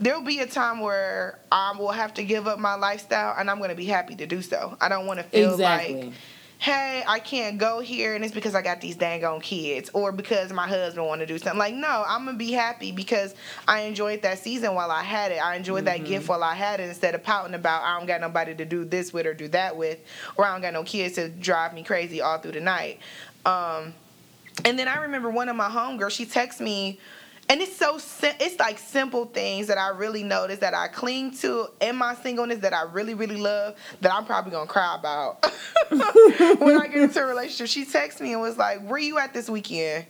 there'll be a time where I will have to give up my lifestyle and I'm going to be happy to do so. I don't want to feel exactly. like hey, I can't go here and it's because I got these dang on kids or because my husband want to do something. Like, no, I'm going to be happy because I enjoyed that season while I had it. I enjoyed mm-hmm. that gift while I had it instead of pouting about I don't got nobody to do this with or do that with or I don't got no kids to drive me crazy all through the night. Um, and then I remember one of my homegirls, she texted me and it's so it's like simple things that I really notice that I cling to in my singleness that I really really love that I'm probably gonna cry about when I get into a relationship. She texted me and was like, "Where you at this weekend?"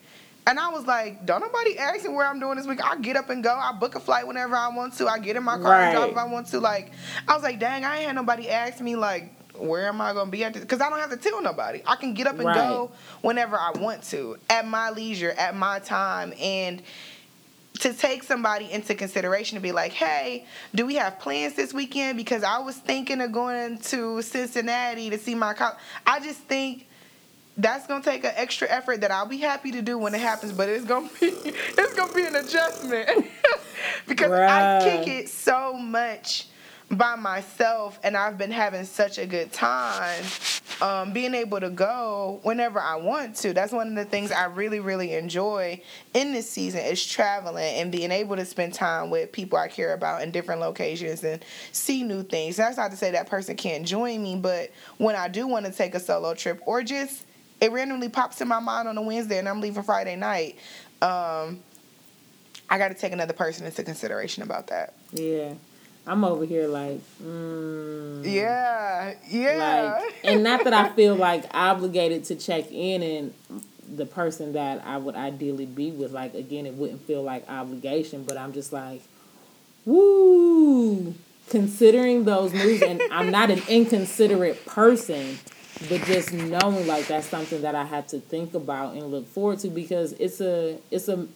And I was like, don't nobody ask me where I'm doing this week. I get up and go. I book a flight whenever I want to. I get in my car right. and drive if I want to. Like, I was like, dang, I ain't had nobody ask me like, where am I gonna be at? Because I don't have to tell nobody. I can get up and right. go whenever I want to, at my leisure, at my time, and to take somebody into consideration to be like, hey, do we have plans this weekend? Because I was thinking of going to Cincinnati to see my college. I just think that's gonna take an extra effort that I'll be happy to do when it happens, but it's gonna be it's gonna be an adjustment because I kick it so much by myself and I've been having such a good time um, being able to go whenever I want to. That's one of the things I really, really enjoy in this season is traveling and being able to spend time with people I care about in different locations and see new things. That's not to say that person can't join me, but when I do want to take a solo trip or just it randomly pops in my mind on a Wednesday and I'm leaving Friday night, um, I got to take another person into consideration about that. Yeah. I'm over here like, mm, yeah, yeah. Like, and not that I feel like obligated to check in and the person that I would ideally be with. Like again, it wouldn't feel like obligation, but I'm just like, woo, considering those moves. And I'm not an inconsiderate person, but just knowing like that's something that I have to think about and look forward to because it's a it's a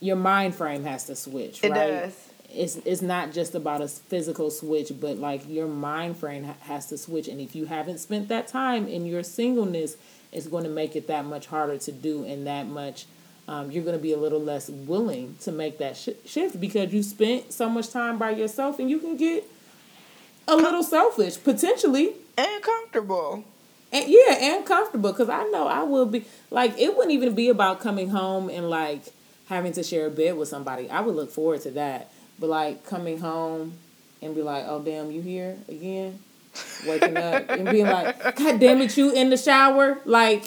your mind frame has to switch. It right? does it's it's not just about a physical switch, but like your mind frame has to switch. And if you haven't spent that time in your singleness, it's going to make it that much harder to do, and that much um, you're going to be a little less willing to make that sh- shift because you spent so much time by yourself, and you can get a little selfish potentially and comfortable. And yeah, and comfortable because I know I will be like it wouldn't even be about coming home and like having to share a bed with somebody. I would look forward to that but like coming home and be like, oh damn, you here again? Waking up and being like, God damn it, you in the shower? Like,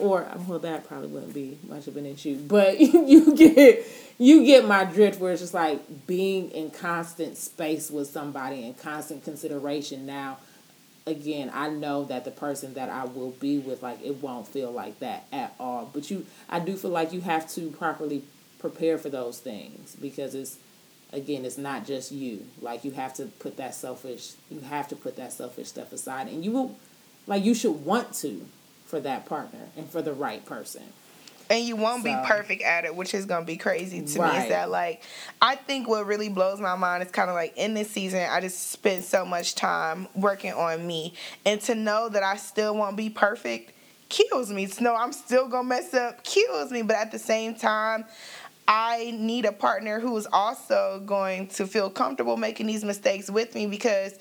or well, that probably wouldn't be much of an issue, but you get you get my drift where it's just like being in constant space with somebody and constant consideration. Now, again, I know that the person that I will be with, like, it won't feel like that at all. But you, I do feel like you have to properly prepare for those things because it's again it's not just you like you have to put that selfish you have to put that selfish stuff aside and you will like you should want to for that partner and for the right person And you won't be perfect at it, which is gonna be crazy to me. Is that like I think what really blows my mind is kind of like in this season I just spent so much time working on me, and to know that I still won't be perfect kills me. To know I'm still gonna mess up kills me, but at the same time. I need a partner who is also going to feel comfortable making these mistakes with me because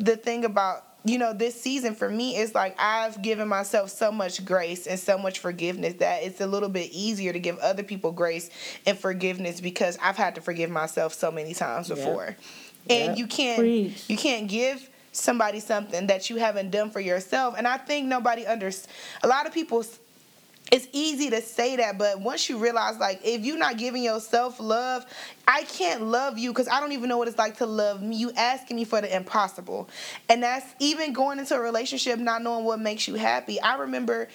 the thing about you know this season for me is like I've given myself so much grace and so much forgiveness that it's a little bit easier to give other people grace and forgiveness because I've had to forgive myself so many times Yep. before. And Yep. you can't Preach. you can't give somebody something that you haven't done for yourself. And I think nobody under a lot of people it's easy to say that, but once you realize, like, if you're not giving yourself love, I can't love you because I don't even know what it's like to love me. You asking me for the impossible. And that's even going into a relationship not knowing what makes you happy. I remember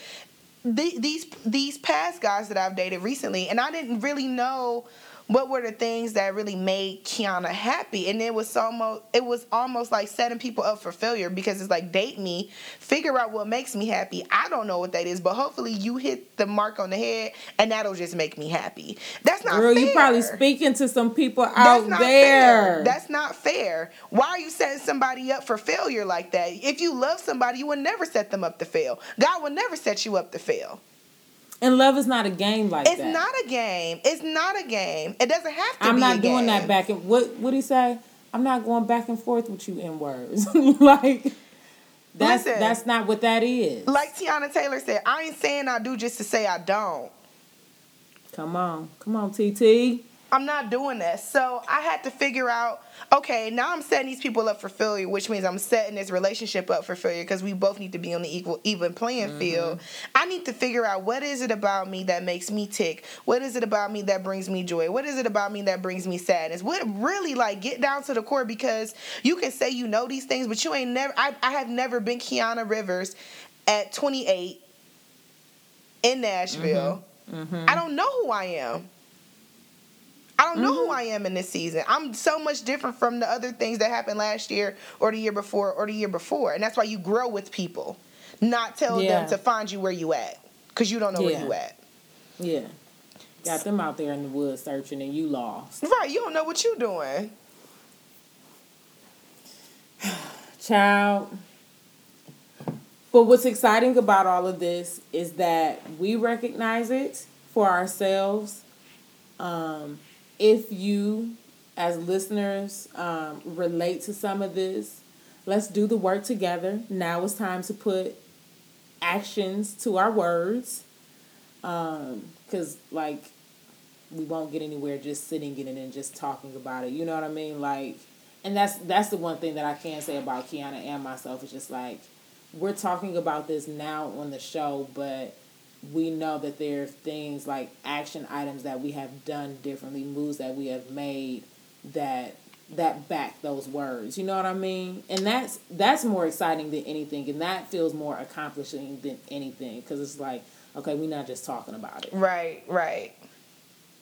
the, these these past guys that I've dated recently, and I didn't really know what were the things that really made Kiana happy. And it was almost it was almost like setting people up for failure because it's like date me, figure out what makes me happy. I don't know what that is, but hopefully you hit the mark on the head and that'll just make me happy. That's not Girl, fair. you probably speaking to some people That's out not there. fair. That's not fair. Why are you setting somebody up for failure like that? If you love somebody, you would never set them up to fail. God will never set you up to fail. And love is not a game like It's that. It's not a game. It's not a game. It doesn't have to I'm not doing that back and what what he say? I'm not going back and forth with you in words. like that's Listen. that's not what that is. Like Teyana Taylor said, I ain't saying I do just to say I don't. come on, come on, TT. I'm not doing this. So I had to figure out, okay, now I'm setting these people up for failure, which means I'm setting this relationship up for failure because we both need to be on the equal even playing mm-hmm. field. I need to figure out what is it about me that makes me tick? What is it about me that brings me joy? What is it about me that brings me sadness? What really like get down to the core because you can say you know these things, but you ain't never I, I have never been Kiana Rivers at 28 in Nashville. Mm-hmm. Mm-hmm. I don't know who I am. I don't know who I am in this season. I'm so much different from the other things that happened last year or the year before or the year before. And that's why you grow with people, not tell Yeah. them to find you where you at because you don't know Yeah. where you at. Yeah. Got them out there in the woods searching and you lost. Right, you don't know what you're doing. Child. But what's exciting about all of this is that we recognize it for ourselves. Um, if you, as listeners, um, relate to some of this, let's do the work together. Now it's time to put actions to our words. Because, like, we won't get anywhere just sitting in it and just talking about it. You know what I mean? Like, and that's that's the one thing that I can say about Kiana and myself is just like we're talking about this now on the show, but we know that there are things like action items that we have done differently, moves that we have made that that back those words. You know what I mean? And that's that's more exciting than anything, and that feels more accomplishing than anything because it's like, okay, we're not just talking about it Right, right.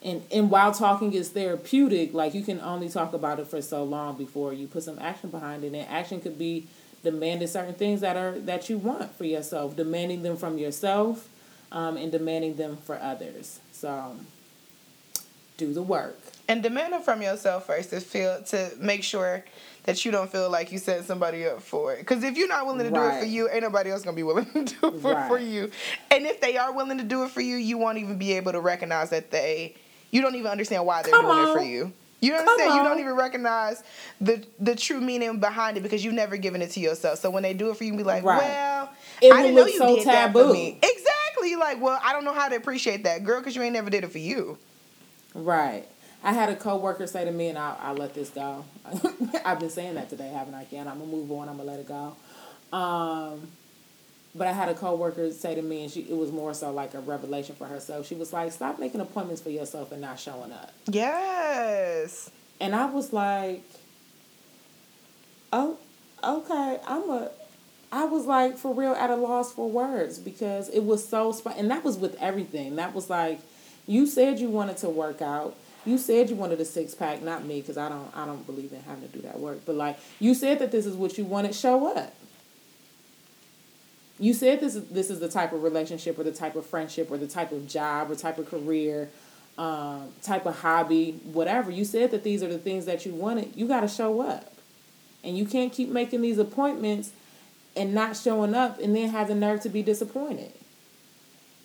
and and while talking is therapeutic, like you can only talk about it for so long before you put some action behind it. And action could be demanding certain things that are that you want for yourself, demanding them from yourself, um, and demanding them for others. So do the work. And demanding from yourself first to feel to make sure that you don't feel like you set somebody up for it. Because if you're not willing to do it for you, ain't nobody else gonna be willing to do it for, for you. And if they are willing to do it for you, you won't even be able to recognize that they. You don't even understand why they're Come doing it for on. you. You Come understand? You don't even recognize the the true meaning behind it because you've never given it to yourself. So when they do it for you, you be like, Right. well, It I didn't know you so did that for me. Exactly. Like, well, I don't know how to appreciate that, girl, because you ain't never did it for you. Right. I had a coworker say to me, and I'll, I'll let this go. I've been saying that today, haven't I? Again, I'm gonna move on. I'm gonna let it go. Um, but I had a coworker say to me, and she it was more so like a revelation for herself. She was like, "Stop making appointments for yourself and not showing up." Yes. And I was like, "Oh, okay." I'm a. I was like for real at a loss for words because it was so sp- and that was with everything. That was like, you said you wanted to work out. You said you wanted a six pack, not me because I don't. I don't believe in having to do that work. But like you said that this is what you wanted. Show up. you said this is this is the type of relationship or the type of friendship or the type of job or type of career um, type of hobby whatever you said that these are the things that you wanted you got to show up and you can't keep making these appointments and not showing up and then have the nerve to be disappointed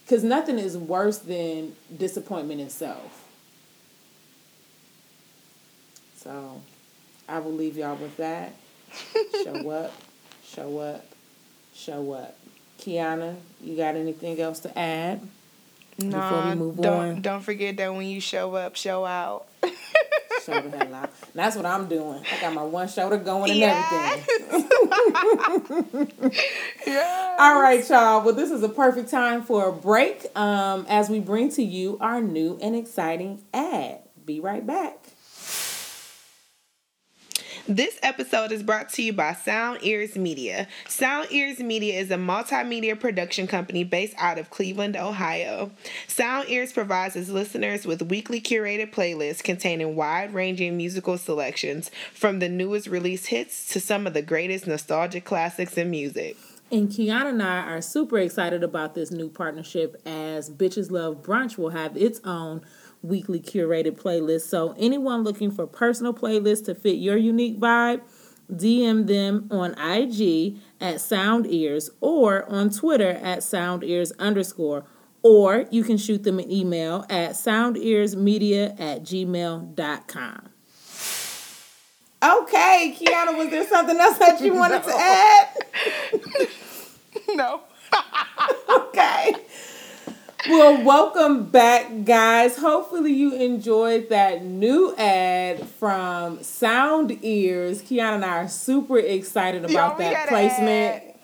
because nothing is worse than disappointment itself so i will leave y'all with that show up show up show up Kiana, you got anything else to add no, before we move don't, on? Don't forget that when you show up, show out. show the hell out. That's what I'm doing. I got my one shoulder going and yes. everything. All right, y'all. Well, this is a perfect time for a break um, as we bring to you our new and exciting ad. Be right back. This episode is brought to you by Sound Ears Media. Sound Ears Media is a multimedia production company based out of Cleveland, Ohio. Sound Ears provides its listeners with weekly curated playlists containing wide ranging musical selections from the newest release hits to some of the greatest nostalgic classics in music. And Kiana and I are super excited about this new partnership as Bitches Love Brunch will have its own weekly curated playlist. So, anyone looking for personal playlists to fit your unique vibe, DM them on IG at Sound Ears or on Twitter at Sound Ears underscore. Or you can shoot them an email at soundearsmedia at gmail.com. Okay, Kiana, was there something else that you wanted no. to add? no. okay. Well, welcome back, guys. Hopefully, you enjoyed that new ad from Sound Ears. Kiana and I are super excited about Yo, that placement.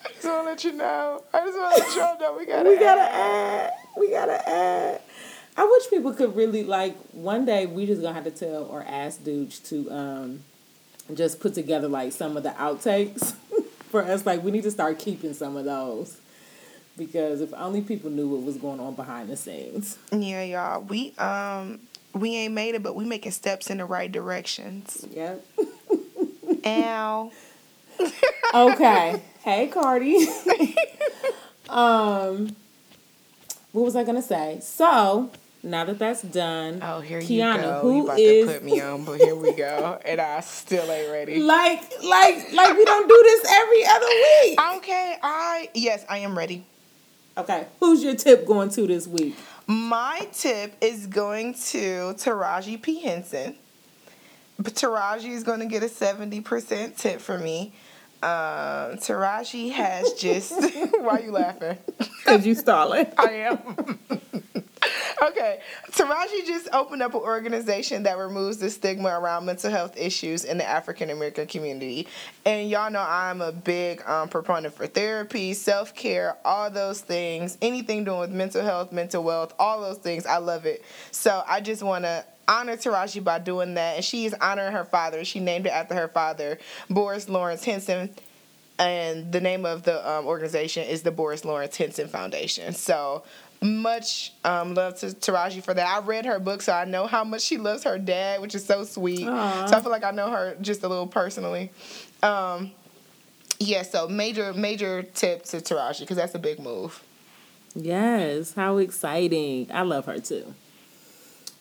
I just want to let you know. I just want to let y'all know we got. We got to add. We got to add. I wish people could really like. One day, we just gonna have to tell or ask dudes to um, just put together like some of the outtakes for us. Like we need to start keeping some of those because if only people knew what was going on behind the scenes. Yeah, y'all. We um we ain't made it, but we making steps in the right directions. Yep. Ow. okay. Hey, Cardi. um, what was I gonna say? So now that that's done, oh here Kiana, you go. Who you about is... to put me on, but here we go, and I still ain't ready. Like, like, like we don't do this every other week. Okay, I yes, I am ready. Okay, who's your tip going to this week? My tip is going to Taraji P Henson. But Taraji is going to get a seventy percent tip for me. Um, Taraji has just. why are you laughing? Because you stalling. I am. Okay, Taraji just opened up an organization that removes the stigma around mental health issues in the African American community. And y'all know I'm a big um, proponent for therapy, self care, all those things, anything doing with mental health, mental wealth, all those things. I love it. So I just want to honor Taraji by doing that. And she is honoring her father. She named it after her father, Boris Lawrence Henson and the name of the um, organization is the Boris Lawrence Henson Foundation. So much um, love to Taraji for that. I read her book, so I know how much she loves her dad, which is so sweet. Aww. So I feel like I know her just a little personally. Um, yeah, so major major tip to Taraji because that's a big move. Yes, how exciting! I love her too.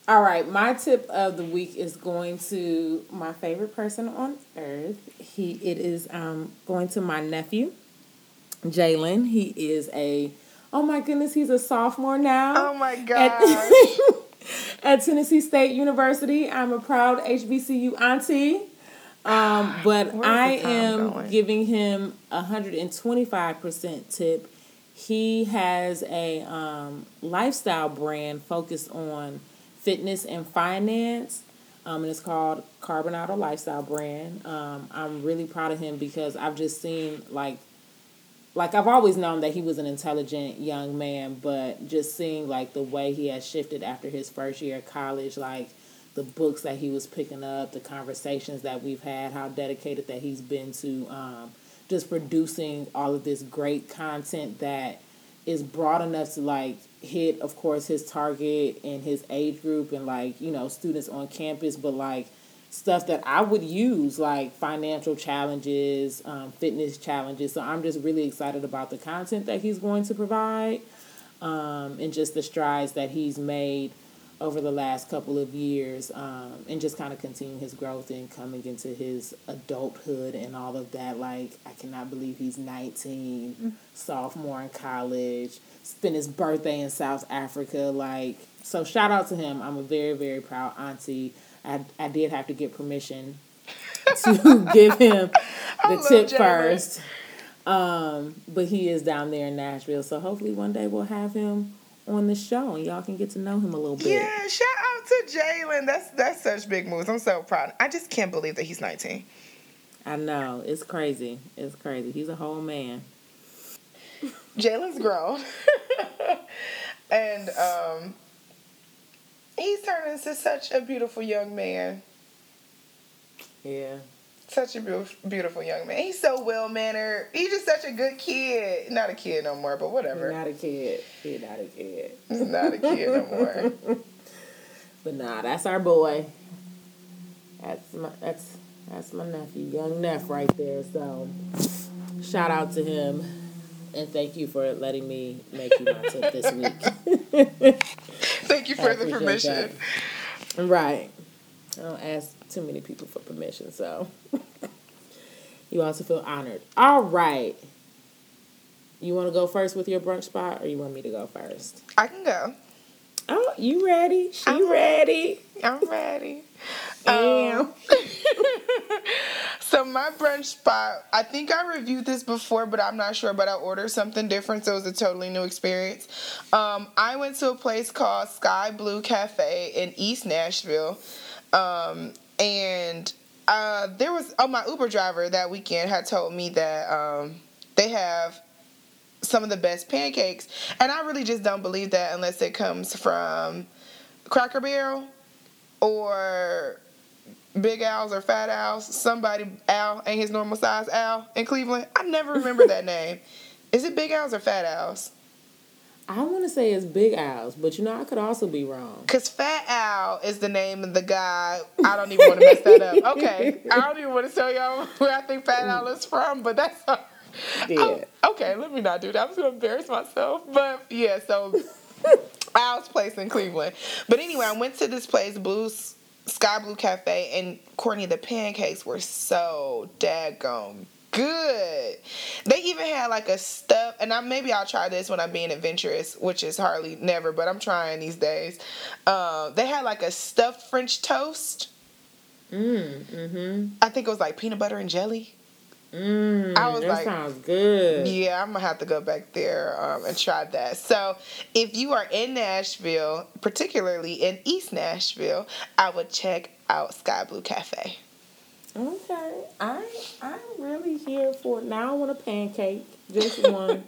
All right, my tip of the week is going to my favorite person on earth. He it is um, going to my nephew, Jalen. He is a Oh my goodness, he's a sophomore now. Oh my god. At, at, Tennessee State University. I'm a proud HBCU auntie. Um, but I am going? giving him a 125% tip. He has a um, lifestyle brand focused on fitness and finance. Um, and it's called Carbonado Lifestyle Brand. Um, I'm really proud of him because I've just seen like like I've always known that he was an intelligent young man, but just seeing like the way he has shifted after his first year of college, like the books that he was picking up, the conversations that we've had, how dedicated that he's been to um, just producing all of this great content that is broad enough to like hit, of course, his target and his age group and like you know students on campus, but like stuff that I would use, like financial challenges, um, fitness challenges. So I'm just really excited about the content that he's going to provide um, and just the strides that he's made over the last couple of years um, and just kind of continuing his growth and coming into his adulthood and all of that. Like, I cannot believe he's 19, mm-hmm. sophomore in college, spent his birthday in South Africa. Like, so shout out to him. I'm a very, very proud auntie. I, I did have to get permission to give him the tip first. Um, but he is down there in Nashville, so hopefully one day we'll have him on the show and y'all can get to know him a little bit. Yeah, shout out to Jalen. That's that's such big moves. I'm so proud. I just can't believe that he's 19. I know. It's crazy. It's crazy. He's a whole man. Jalen's grown. and um he's turned into such a beautiful young man. Yeah such a beautiful, beautiful young man. He's so well mannered. He's just such a good kid. Not a kid no more, but whatever. Not a kid. He's not a kid. He's not a kid no more. but nah, that's our boy. That's my that's that's my nephew, young Neff, right there. So shout out to him, and thank you for letting me make you my tip this week. thank you for the permission. That. Right. I don't ask too many people for permission, so you also feel honored. All right. You want to go first with your brunch spot, or you want me to go first? I can go. Oh, you ready? She I'm ready. I'm ready. Um, so my brunch spot, I think I reviewed this before, but I'm not sure. But I ordered something different, so it was a totally new experience. Um, I went to a place called Sky Blue Cafe in East Nashville. Um, and uh, there was oh my Uber driver that weekend had told me that um, they have some of the best pancakes, and I really just don't believe that unless it comes from Cracker Barrel or Big Al's or Fat Al's. Somebody Al ain't his normal size Al in Cleveland. I never remember that name. Is it Big Al's or Fat Al's? I want to say it's Big Al's, but you know I could also be wrong. Cause Fat Al is the name of the guy. I don't even want to mess that up. Okay, I don't even want to tell y'all where I think Fat Al is from, but that's. Yeah. Oh, okay, let me not do that. I'm just gonna embarrass myself. But yeah, so Al's place in Cleveland. But anyway, I went to this place, Blue Sky Blue Cafe, and Courtney, the pancakes were so daggone good. They even had like a stuff, and I maybe I'll try this when I'm being adventurous, which is hardly never, but I'm trying these days. Uh, they had like a stuffed French toast. Mm, mm-hmm. I think it was like peanut butter and jelly. Mm, I was that like, sounds good. Yeah, I'm gonna have to go back there um, and try that. So, if you are in Nashville, particularly in East Nashville, I would check out Sky Blue Cafe. Okay, I I'm really here for now. I want a pancake, just one,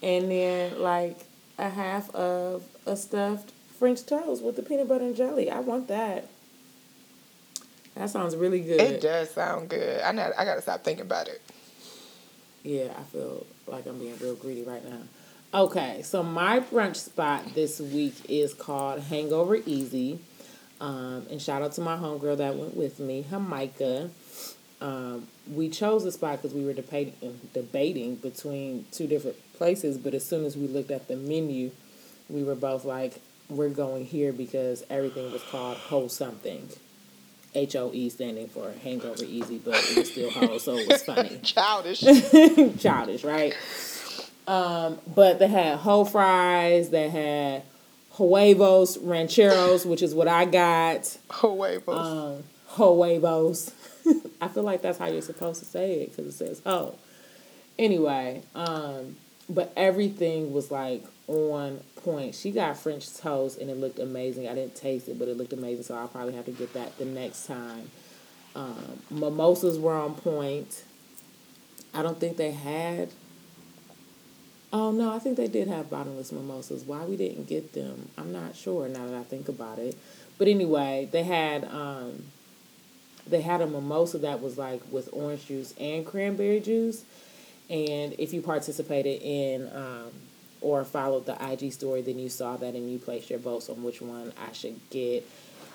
and then like a half of a stuffed French toast with the peanut butter and jelly. I want that. That sounds really good. It does sound good. I know. I gotta stop thinking about it. Yeah, I feel like I'm being real greedy right now. Okay, so my brunch spot this week is called Hangover Easy. Um, and shout out to my homegirl that went with me, Hamika. Um, we chose the spot because we were debating, debating between two different places, but as soon as we looked at the menu, we were both like, we're going here because everything was called Whole Something. H O E standing for Hangover Easy, but it was still Ho, so it was funny. Childish. Childish, right? Um, but they had whole fries, they had huevos rancheros, which is what I got. Huevos. Um, huevos. I feel like that's how you're supposed to say it because it says oh. Anyway, um, but everything was like on point. She got French toast and it looked amazing. I didn't taste it, but it looked amazing, so I'll probably have to get that the next time. Um, mimosas were on point. I don't think they had Oh no, I think they did have bottomless mimosas. Why we didn't get them, I'm not sure now that I think about it. But anyway, they had um, they had a mimosa that was like with orange juice and cranberry juice. And if you participated in um, or followed the IG story, then you saw that and you placed your votes on which one I should get.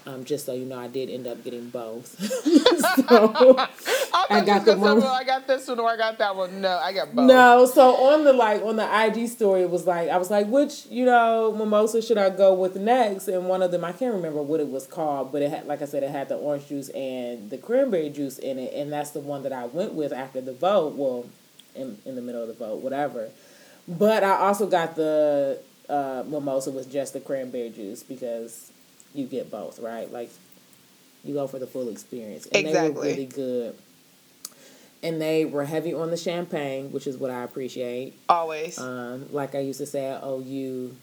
Um, just so you know, I did end up getting both. so I, got the one. I got this one or I got that one. No, I got both. No, so on the like on the IG story, it was like I was like, which you know mimosa should I go with next? And one of them, I can't remember what it was called, but it had, like I said, it had the orange juice and the cranberry juice in it, and that's the one that I went with after the vote. Well, in in the middle of the vote, whatever. But I also got the uh, mimosa with just the cranberry juice because you get both, right? Like you go for the full experience. And exactly. they were really good. And they were heavy on the champagne, which is what I appreciate. Always. Um, like I used to say at OU,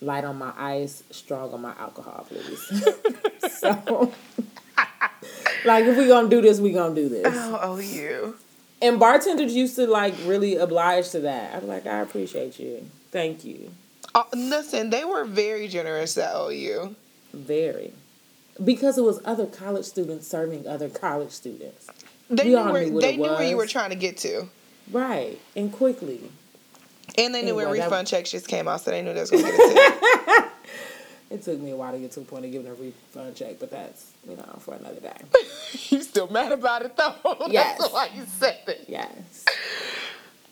light on my ice, strong on my alcohol, please. so, like, if we're going to do this, we're going to do this. Oh, OU. And bartenders used to, like, really oblige to that. I'm like, I appreciate you. Thank you. Uh, listen, they were very generous at OU. Very. Because it was other college students serving other college students. They we knew where knew they knew where you were trying to get to. Right. And quickly. And they knew anyway, where refund that... checks just came out, so they knew they was gonna get it It took me a while to get to a point of giving a refund check, but that's you know for another day. you still mad about it though? Yes. That's why you said that. Yes.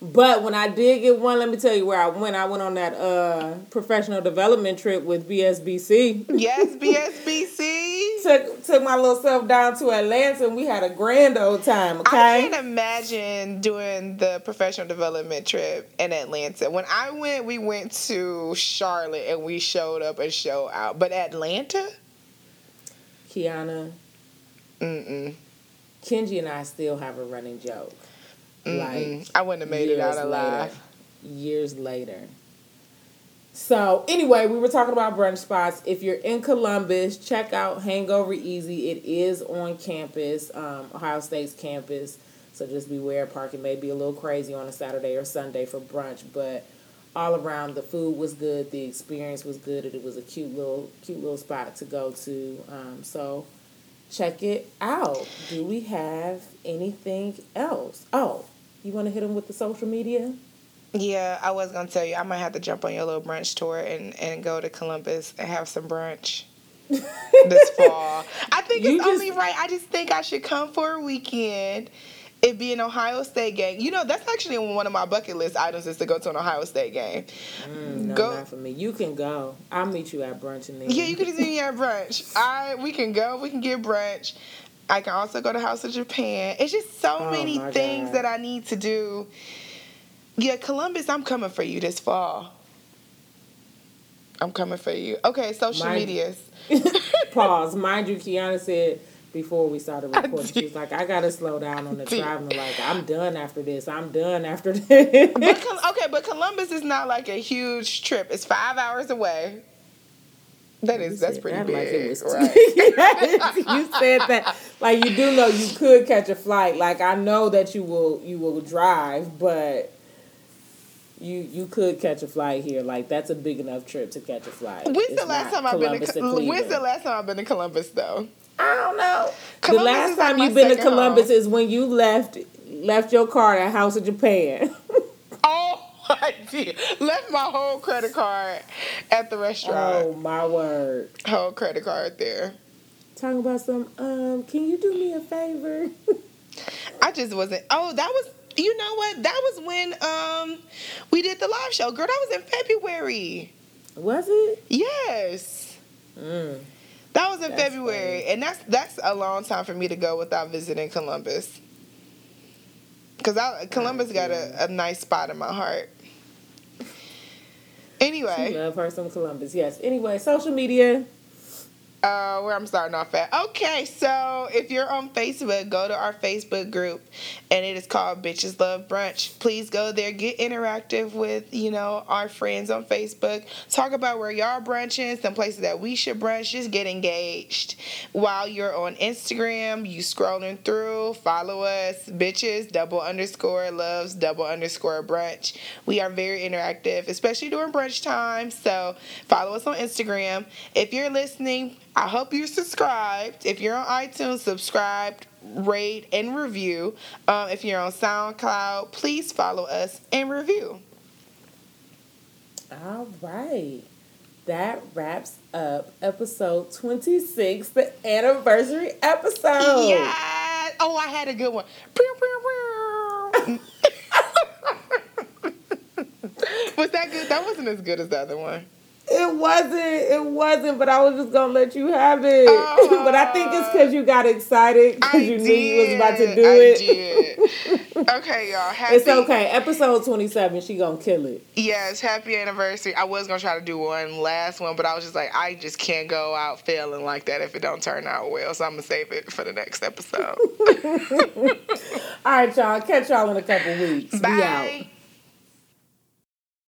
But when I did get one, let me tell you where I went. I went on that uh, professional development trip with BSBC. Yes, BSBC. took took my little self down to Atlanta and we had a grand old time, okay? I can't imagine doing the professional development trip in Atlanta. When I went, we went to Charlotte and we showed up and show out. But Atlanta? Kiana. Mm-mm. Kenji and I still have a running joke Mm-mm. Like I wouldn't have made it out alive. Later, years later. So anyway, we were talking about brunch spots. If you're in Columbus, check out Hangover Easy. It is on campus, um, Ohio State's campus. So just beware, parking may be a little crazy on a Saturday or Sunday for brunch, but all around the food was good, the experience was good, and it was a cute little cute little spot to go to. Um, so check it out. Do we have anything else? Oh, you want to hit them with the social media? Yeah, I was gonna tell you I might have to jump on your little brunch tour and, and go to Columbus and have some brunch this fall. I think you it's just, only right. I just think I should come for a weekend it be an Ohio State game. You know, that's actually one of my bucket list items is to go to an Ohio State game. Mm, no, go. not for me. You can go. I'll meet you at brunch and then. Yeah, you can meet me at brunch. I we can go. We can get brunch. I can also go to House of Japan. It's just so oh, many things God. that I need to do. Yeah, Columbus, I'm coming for you this fall. I'm coming for you. Okay, social Mind, medias. pause. Mind you, Kiana said before we started recording. She was like, I gotta slow down on the traveling. Like, I'm done after this. I'm done after this. But, okay, but Columbus is not like a huge trip. It's five hours away. That is that's pretty that big, like right? yes, you said that. Like you do know you could catch a flight. Like I know that you will you will drive, but you you could catch a flight here. Like that's a big enough trip to catch a flight. When's it's the last time I've been to Columbus? When's the last time I've been to Columbus though? I don't know. Columbus the last time you've been to Columbus home. is when you left left your car at House of Japan. I did. Left my whole credit card at the restaurant. Oh my word. Whole credit card there. Talking about some. Um, can you do me a favor? I just wasn't. Oh, that was. You know what? That was when um we did the live show, girl. That was in February. Was it? Yes. Mm. That was in that's February, funny. and that's that's a long time for me to go without visiting Columbus. Cause I, Columbus got a, a nice spot in my heart. Anyway, she love her some Columbus. Yes. Anyway, social media uh, where I'm starting off at. Okay, so if you're on Facebook, go to our Facebook group, and it is called Bitches Love Brunch. Please go there, get interactive with you know our friends on Facebook. Talk about where y'all brunching, some places that we should brunch. Just get engaged. While you're on Instagram, you scrolling through, follow us, bitches double underscore loves double underscore brunch. We are very interactive, especially during brunch time. So follow us on Instagram. If you're listening I hope you're subscribed. If you're on iTunes, subscribe, rate, and review. Um, if you're on SoundCloud, please follow us and review. All right. that wraps up episode 26, the anniversary episode. Yeah. Oh, I had a good one. Was that good? That wasn't as good as the other one. It wasn't. It wasn't. But I was just gonna let you have it. Uh, but I think it's because you got excited because you did. knew you was about to do I it. Did. okay, y'all. Happy, it's okay. Episode twenty seven. She gonna kill it. Yes. Happy anniversary. I was gonna try to do one last one, but I was just like, I just can't go out feeling like that if it don't turn out well. So I'm gonna save it for the next episode. All right, y'all. Catch y'all in a couple weeks. Bye.